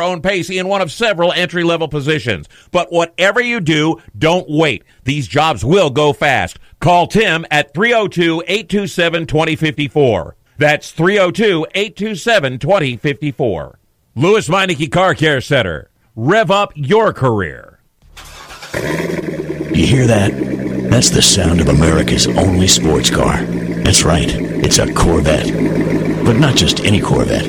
own pace in one of several entry level positions. But whatever you do, don't wait. These jobs will go fast. Call Tim at 302 827 2054. That's 302 827 2054. Lewes Meineke Car Care Center. Rev up your career. You hear that? That's the sound of America's only sports car. That's right, it's a Corvette. But not just any Corvette,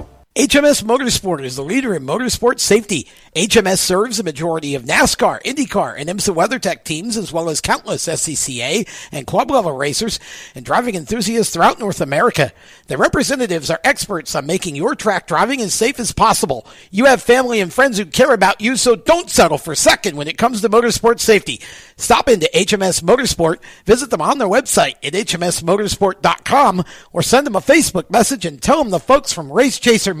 HMS Motorsport is the leader in motorsport safety. HMS serves a majority of NASCAR, IndyCar, and IMSA WeatherTech teams, as well as countless SCCA and club level racers and driving enthusiasts throughout North America. The representatives are experts on making your track driving as safe as possible. You have family and friends who care about you, so don't settle for second when it comes to motorsport safety. Stop into HMS Motorsport, visit them on their website at hmsmotorsport.com, or send them a Facebook message and tell them the folks from Race Chaser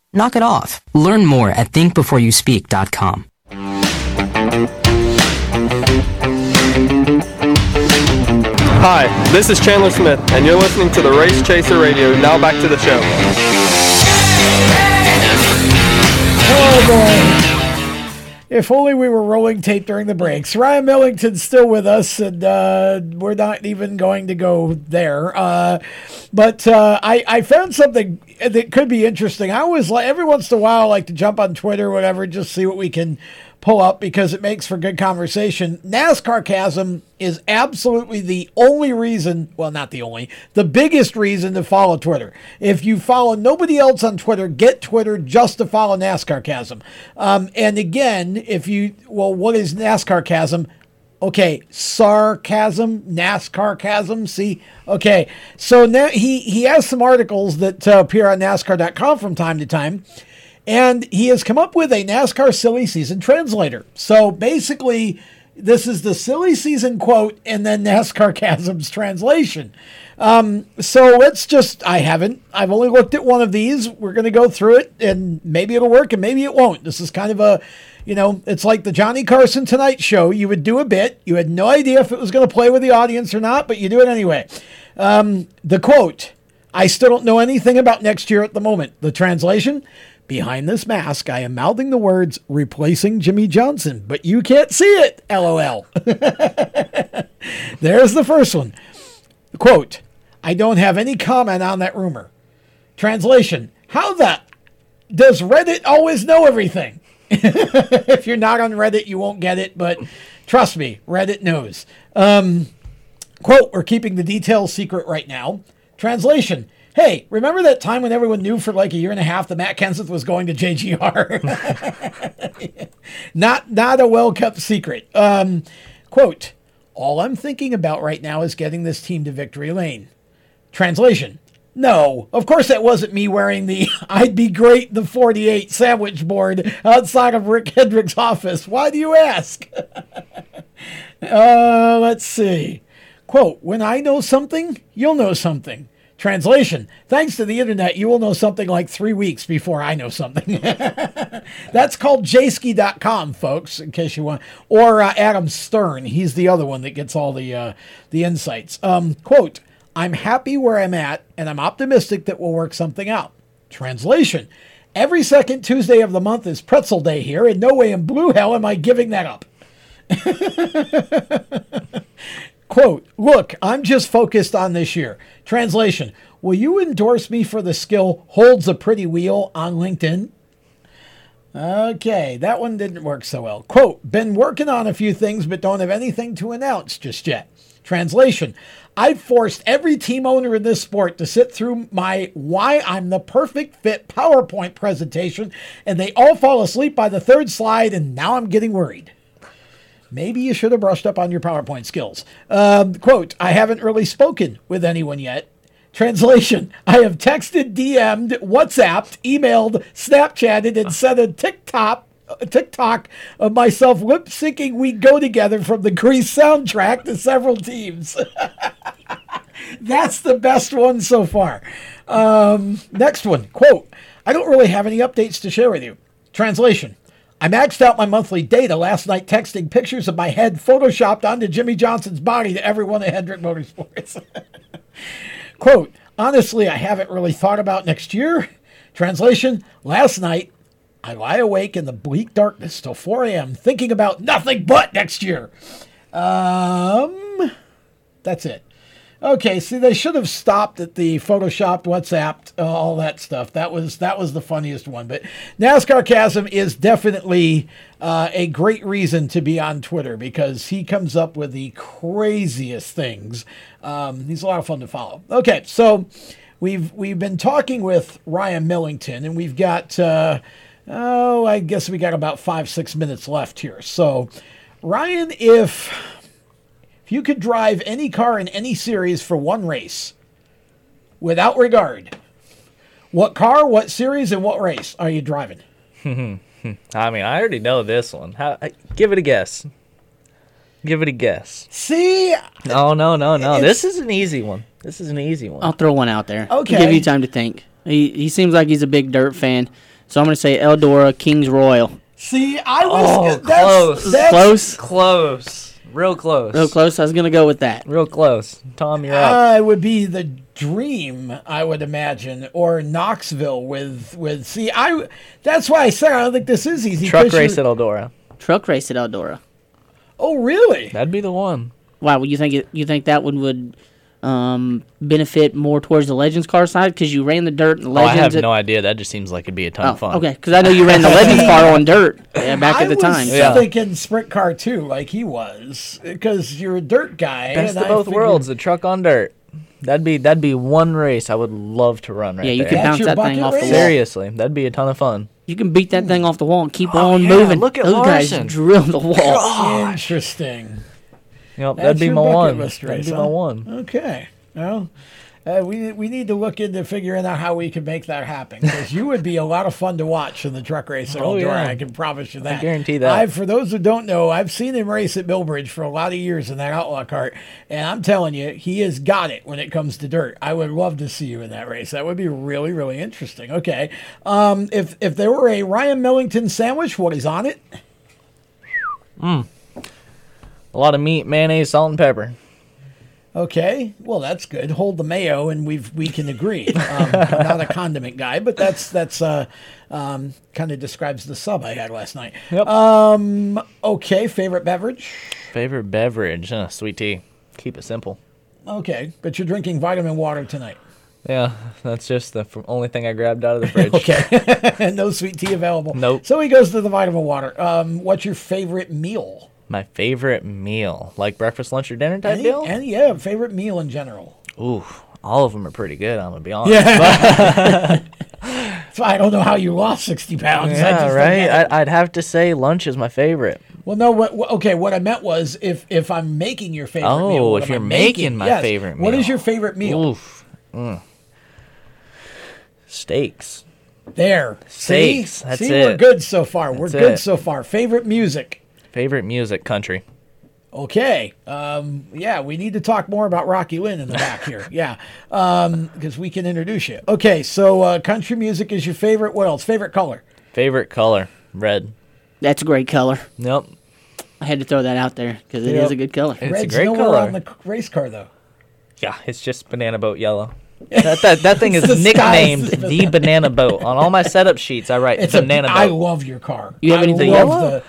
Knock it off. Learn more at thinkbeforeyouspeak.com. Hi, this is Chandler Smith, and you're listening to the Race Chaser Radio. Now back to the show. Oh boy. If only we were rolling tape during the breaks. Ryan Millington's still with us, and uh, we're not even going to go there. Uh, but uh, I, I found something that could be interesting. I always like every once in a while I like to jump on Twitter or whatever, just see what we can pull up because it makes for good conversation. NASCARcasm is absolutely the only reason, well, not the only, the biggest reason to follow Twitter. If you follow nobody else on Twitter, get Twitter just to follow NASCARcasm. Um, and again, if you, well, what is NASCARcasm? Okay, sarcasm, NASCARcasm. See, okay. So now he he has some articles that uh, appear on NASCAR.com from time to time, and he has come up with a NASCAR silly season translator. So basically, this is the silly season quote and then <laughs> NASCARcasm's translation. Um, so let's just, I haven't, I've only looked at one of these. We're going to go through it and maybe it'll work and maybe it won't. This is kind of a, you know, it's like the Johnny Carson Tonight Show. You would do a bit, you had no idea if it was going to play with the audience or not, but you do it anyway. Um, the quote, I still don't know anything about next year at the moment. The translation, Behind this mask, I am mouthing the words replacing Jimmie Johnson, but you can't see it. LOL. <laughs> There's the first one. Quote I don't have any comment on that rumor. Translation How the does Reddit always know everything? <laughs> if you're not on Reddit, you won't get it, but trust me, Reddit knows. Um, quote We're keeping the details secret right now. Translation Hey, remember that time when everyone knew for like a year and a half that Matt Kenseth was going to JGR? <laughs> not not a well kept secret. Um, quote, all I'm thinking about right now is getting this team to victory lane. Translation. No, of course that wasn't me wearing the <laughs> I'd be great the 48 sandwich board outside of Rick Hendrick's office. Why do you ask? <laughs> uh, let's see. Quote, when I know something, you'll know something. Translation Thanks to the internet, you will know something like three weeks before I know something. <laughs> That's called Jayski.com, folks, in case you want. Or uh, Adam Stern. He's the other one that gets all the, uh, the insights. Um, quote I'm happy where I'm at, and I'm optimistic that we'll work something out. Translation Every second Tuesday of the month is pretzel day here, and no way in blue hell am I giving that up. <laughs> Quote, look, I'm just focused on this year. Translation, will you endorse me for the skill holds a pretty wheel on LinkedIn? Okay, that one didn't work so well. Quote, been working on a few things, but don't have anything to announce just yet. Translation, I've forced every team owner in this sport to sit through my Why I'm the Perfect Fit PowerPoint presentation, and they all fall asleep by the third slide, and now I'm getting worried. Maybe you should have brushed up on your PowerPoint skills. Um, quote, I haven't really spoken with anyone yet. Translation I have texted, DM'd, WhatsApped, emailed, Snapchatted, and sent a TikTok. TikTok of myself lip syncing We Go Together from the Grease soundtrack to several teams. <laughs> That's the best one so far. Um, next one quote, I don't really have any updates to share with you. Translation I maxed out my monthly data last night texting pictures of my head photoshopped onto Jimmie Johnson's body to everyone at Hendrick Motorsports. <laughs> Quote, honestly, I haven't really thought about next year. Translation, last night I lie awake in the bleak darkness till 4 a.m. thinking about nothing but next year. Um, that's it. Okay, see, they should have stopped at the photoshopped, WhatsApp, uh, all that stuff. That was that was the funniest one. But NASCARcasm is definitely uh, a great reason to be on Twitter because he comes up with the craziest things. Um, he's a lot of fun to follow. Okay, so we've we've been talking with Ryan Millington, and we've got uh, oh, I guess we got about five six minutes left here. So, Ryan, if you could drive any car in any series for one race without regard, what car, what series, and what race are you driving? <laughs> I mean, I already know this one. How, give it a guess. Give it a guess. See? No, no, no, no. This is an easy one. This is an easy one. I'll throw one out there. Okay. Give you time to think. He he seems like he's a big dirt fan, so I'm gonna say Eldora Kings Royal. See, I was Oh, that's, close. That's, Close. Close. Real close. Real close. I was gonna go with that. Real close. Tom, you're up. Uh, it would be the dream, I would imagine, or Knoxville with with. See, I that's why I said I don't think this is easy. Truck 'cause race at Eldora. Truck race at Eldora. Oh, really? That'd be the one. Wow. Well, you think it, you think that one would um, benefit more towards the Legends car side because you ran the dirt and Oh, I have at- no idea. That just seems like it'd be a ton Oh, of fun. okay. Because I know you ran the <laughs> Legends car on dirt yeah, back I at the was time. Yeah. thinking sprint car too, like he was, because you're a dirt guy. Best of I both figured- worlds. The truck on dirt. That'd be that'd be one race I would love to run right Yeah, you there. could bounce that thing bucket off the wall. Seriously, that'd be a ton of fun. You can beat that thing off the wall and keep Oh, on yeah, moving. look at Those Larson. guys drill the wall. Interesting. Yep, That's that'd be my one. list That'd be huh? my one. Okay. Well, uh, we we need to look into figuring out how we can make that happen because you would be a lot of fun to watch in the truck race at Oh, Eldora. yeah. I can promise you that. guarantee that. I've, for those who don't know, I've seen him race at Millbridge for a lot of years in that outlaw cart, and I'm telling you, he has got it when it comes to dirt. I would love to see you in that race. That would be really really interesting. Okay, um, if if there were a Ryan Millington sandwich, what is on it? A lot of meat, mayonnaise, salt, and pepper. Okay, well that's good. Hold the mayo, and we've we can agree. Um, I'm not a condiment guy, but that's that's uh, um, kind of describes the sub I had last night. Yep. Um, okay, favorite beverage. Favorite beverage? Uh, sweet tea. Keep it simple. Okay, but you're drinking vitamin water tonight. Yeah, that's just the only thing I grabbed out of the <laughs> fridge. Okay, And <laughs> no sweet tea available. Nope. So he goes to the vitamin water. Um, what's your favorite meal? My favorite meal, like breakfast, lunch, or dinner type Any, deal. any yeah, favorite meal in general. Ooh, all of them are pretty good. I'm gonna be honest. Yeah. <laughs> <laughs> So I don't know how you lost sixty pounds. I yeah, just don't right. it. I, I'd have to say lunch is my favorite. Well, no. What, okay, what I meant was if if I'm making your favorite Oh, meal. if you're making my Yes. favorite What is your favorite meal? Oof. Mm. Steaks. There. See? Steaks, that's See, we're good so far. we're good it. so far. Favorite music. Favorite music, country. Okay. Um, yeah, we need to talk more about Rocky Lynn in the back here. <laughs> Yeah. Because we can introduce you. Okay, so uh, country music is your favorite. What else? Favorite color? Favorite color, red. That's a great color. Nope. I had to throw that out there because it is Yep. a good color. It's a great nowhere color. on the race car, though. Yeah, it's just banana boat yellow. <laughs> That that, that thing is It's nicknamed the banana boat. On all my setup sheets, I write It's banana a, I boat. I love your car. You have I anything love yellow? The,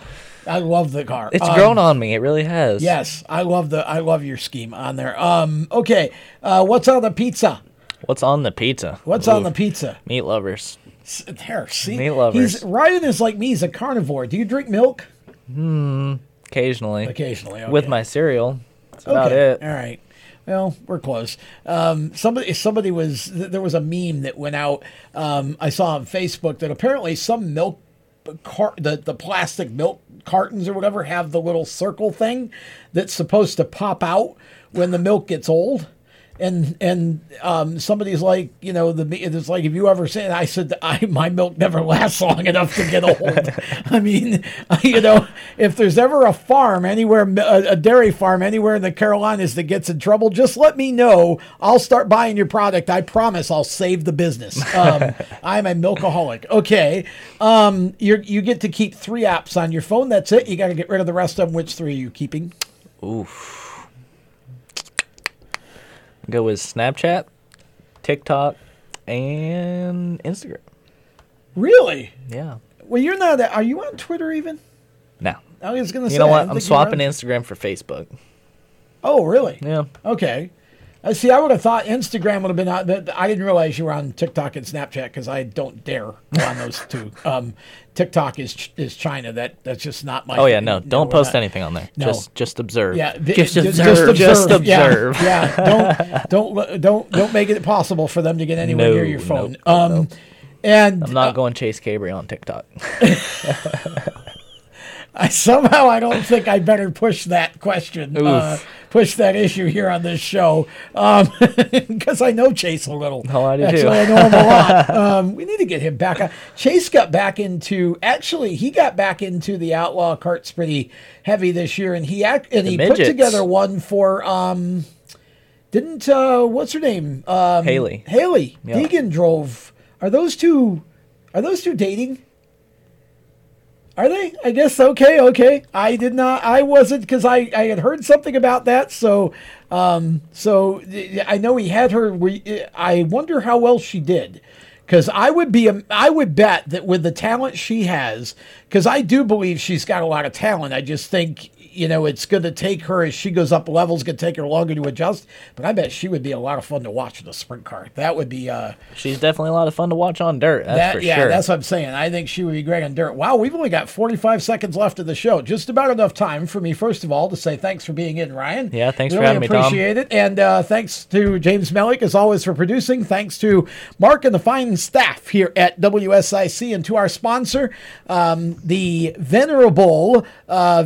I love the car. It's Um, grown on me. It really has. Yes, I love the I love your scheme on there. Um, okay, uh, what's on the pizza? What's on the pizza? What's on the pizza? Meat lovers. S- There, see, Meat lovers. He's Ryan is like me. He's a carnivore. Do you drink milk? Hmm. Occasionally. Occasionally, With my cereal. That's about okay, it. all right. Well, we're close. Um, somebody, somebody was. th- There was a meme that went out. Um, I saw on Facebook that apparently some milk the the plastic milk cartons or whatever, have the little circle thing that's supposed to pop out when the milk gets old. And and um, somebody's like, you know, the it's like if you ever say, I said, I my milk never lasts long enough to get old. <laughs> I mean, <laughs> you know, if there's ever a farm anywhere, a, a dairy farm anywhere in the Carolinas that gets in trouble, just let me know. I'll start buying your product. I promise I'll save the business. Um, <laughs> I'm a milkaholic. Okay, um, you you get to keep three apps on your phone. That's it. You got to get rid of the rest of them. Which three are you keeping? Oof. Go with Snapchat, TikTok, and Instagram. Really? Yeah. Well, you're not. Are you on Twitter even? No. I was gonna You say. know what? I'm think you're on- swapping Instagram for Facebook. Oh, really? Yeah. Okay. I see. I would have thought Instagram would have been on, but I didn't realize you were on TikTok and Snapchat because I don't dare go on those <laughs> two. Um, TikTok is is China. That that's just not my. Oh yeah, no, don't we're post not- anything on there. No. Just just observe. Yeah, vi- Just ju- observe. Just Yeah, observe. Yeah, don't <laughs> don't don't don't make it possible for them to get anywhere No, near your phone. nope, um, nope. and I'm not uh, going Chase Cabre on TikTok. <laughs> I somehow I don't think I better push that question, uh, Oof. Push that issue here on this show, <laughs> because I know Chase a little. Oh, I do Actually, too. I know him a lot. <laughs> Um, we need to get him back. Chase got back into actually he got back into the outlaw carts pretty heavy this year, and he act, and The he put together one for um, didn't uh, what's her name um, Hailie. Hailie Yeah. Deegan drove. Are those two? Are those two dating? Are they? I guess okay, okay. I did not. I wasn't because I I had heard something about that. So, um, so I know he had her. I wonder how well she did. Because I would be, I would bet that with the talent she has, because I do believe she's got a lot of talent. I just think you know it's going to take her as she goes up levels. Going to take her longer to adjust. But I bet she would be a lot of fun to watch in the sprint car. That would be. Uh, She's definitely a lot of fun to watch on dirt. That's that, for yeah, sure. that's what I'm saying. I think she would be great on dirt. Wow, we've only got 45 seconds left of the show. Just about enough time for me, first of all, to say thanks for being in, Ryan. Yeah, thanks for really having me, Tom. appreciate it. And uh, thanks to James Mellick, as always, for producing. Thanks to Mark and the fine staff here at WSIC and to our sponsor, um, the venerable uh,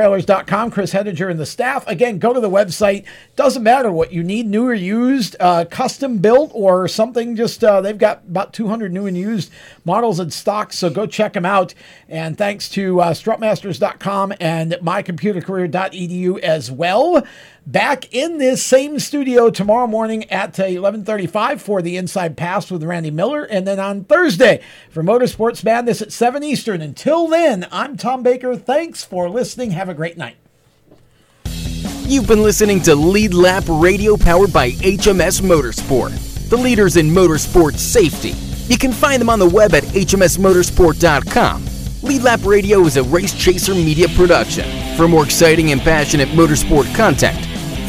VictoryCustomTrailers.com, Chris Hedinger and the staff. Again, go to the website. Doesn't matter what you need, new or used, uh, custom built or something. Just uh, they've got about 200 new and used models in stock, so go check them out. And thanks to uh, strutmasters.com and mycomputercareer.edu as well. Back in this same studio tomorrow morning at 11:35 for the Inside Pass with Randy Miller, and then on Thursday for Motorsports Madness at 7 Eastern. Until then, I'm Tom Baker. Thanks for listening. Have a great night. You've been listening to Lead Lap Radio powered by HMS Motorsport, the leaders in motorsport safety. You can find them on the web at hmsmotorsport.com. Lead Lap Radio is a Race Chaser media production. For more exciting and passionate motorsport content,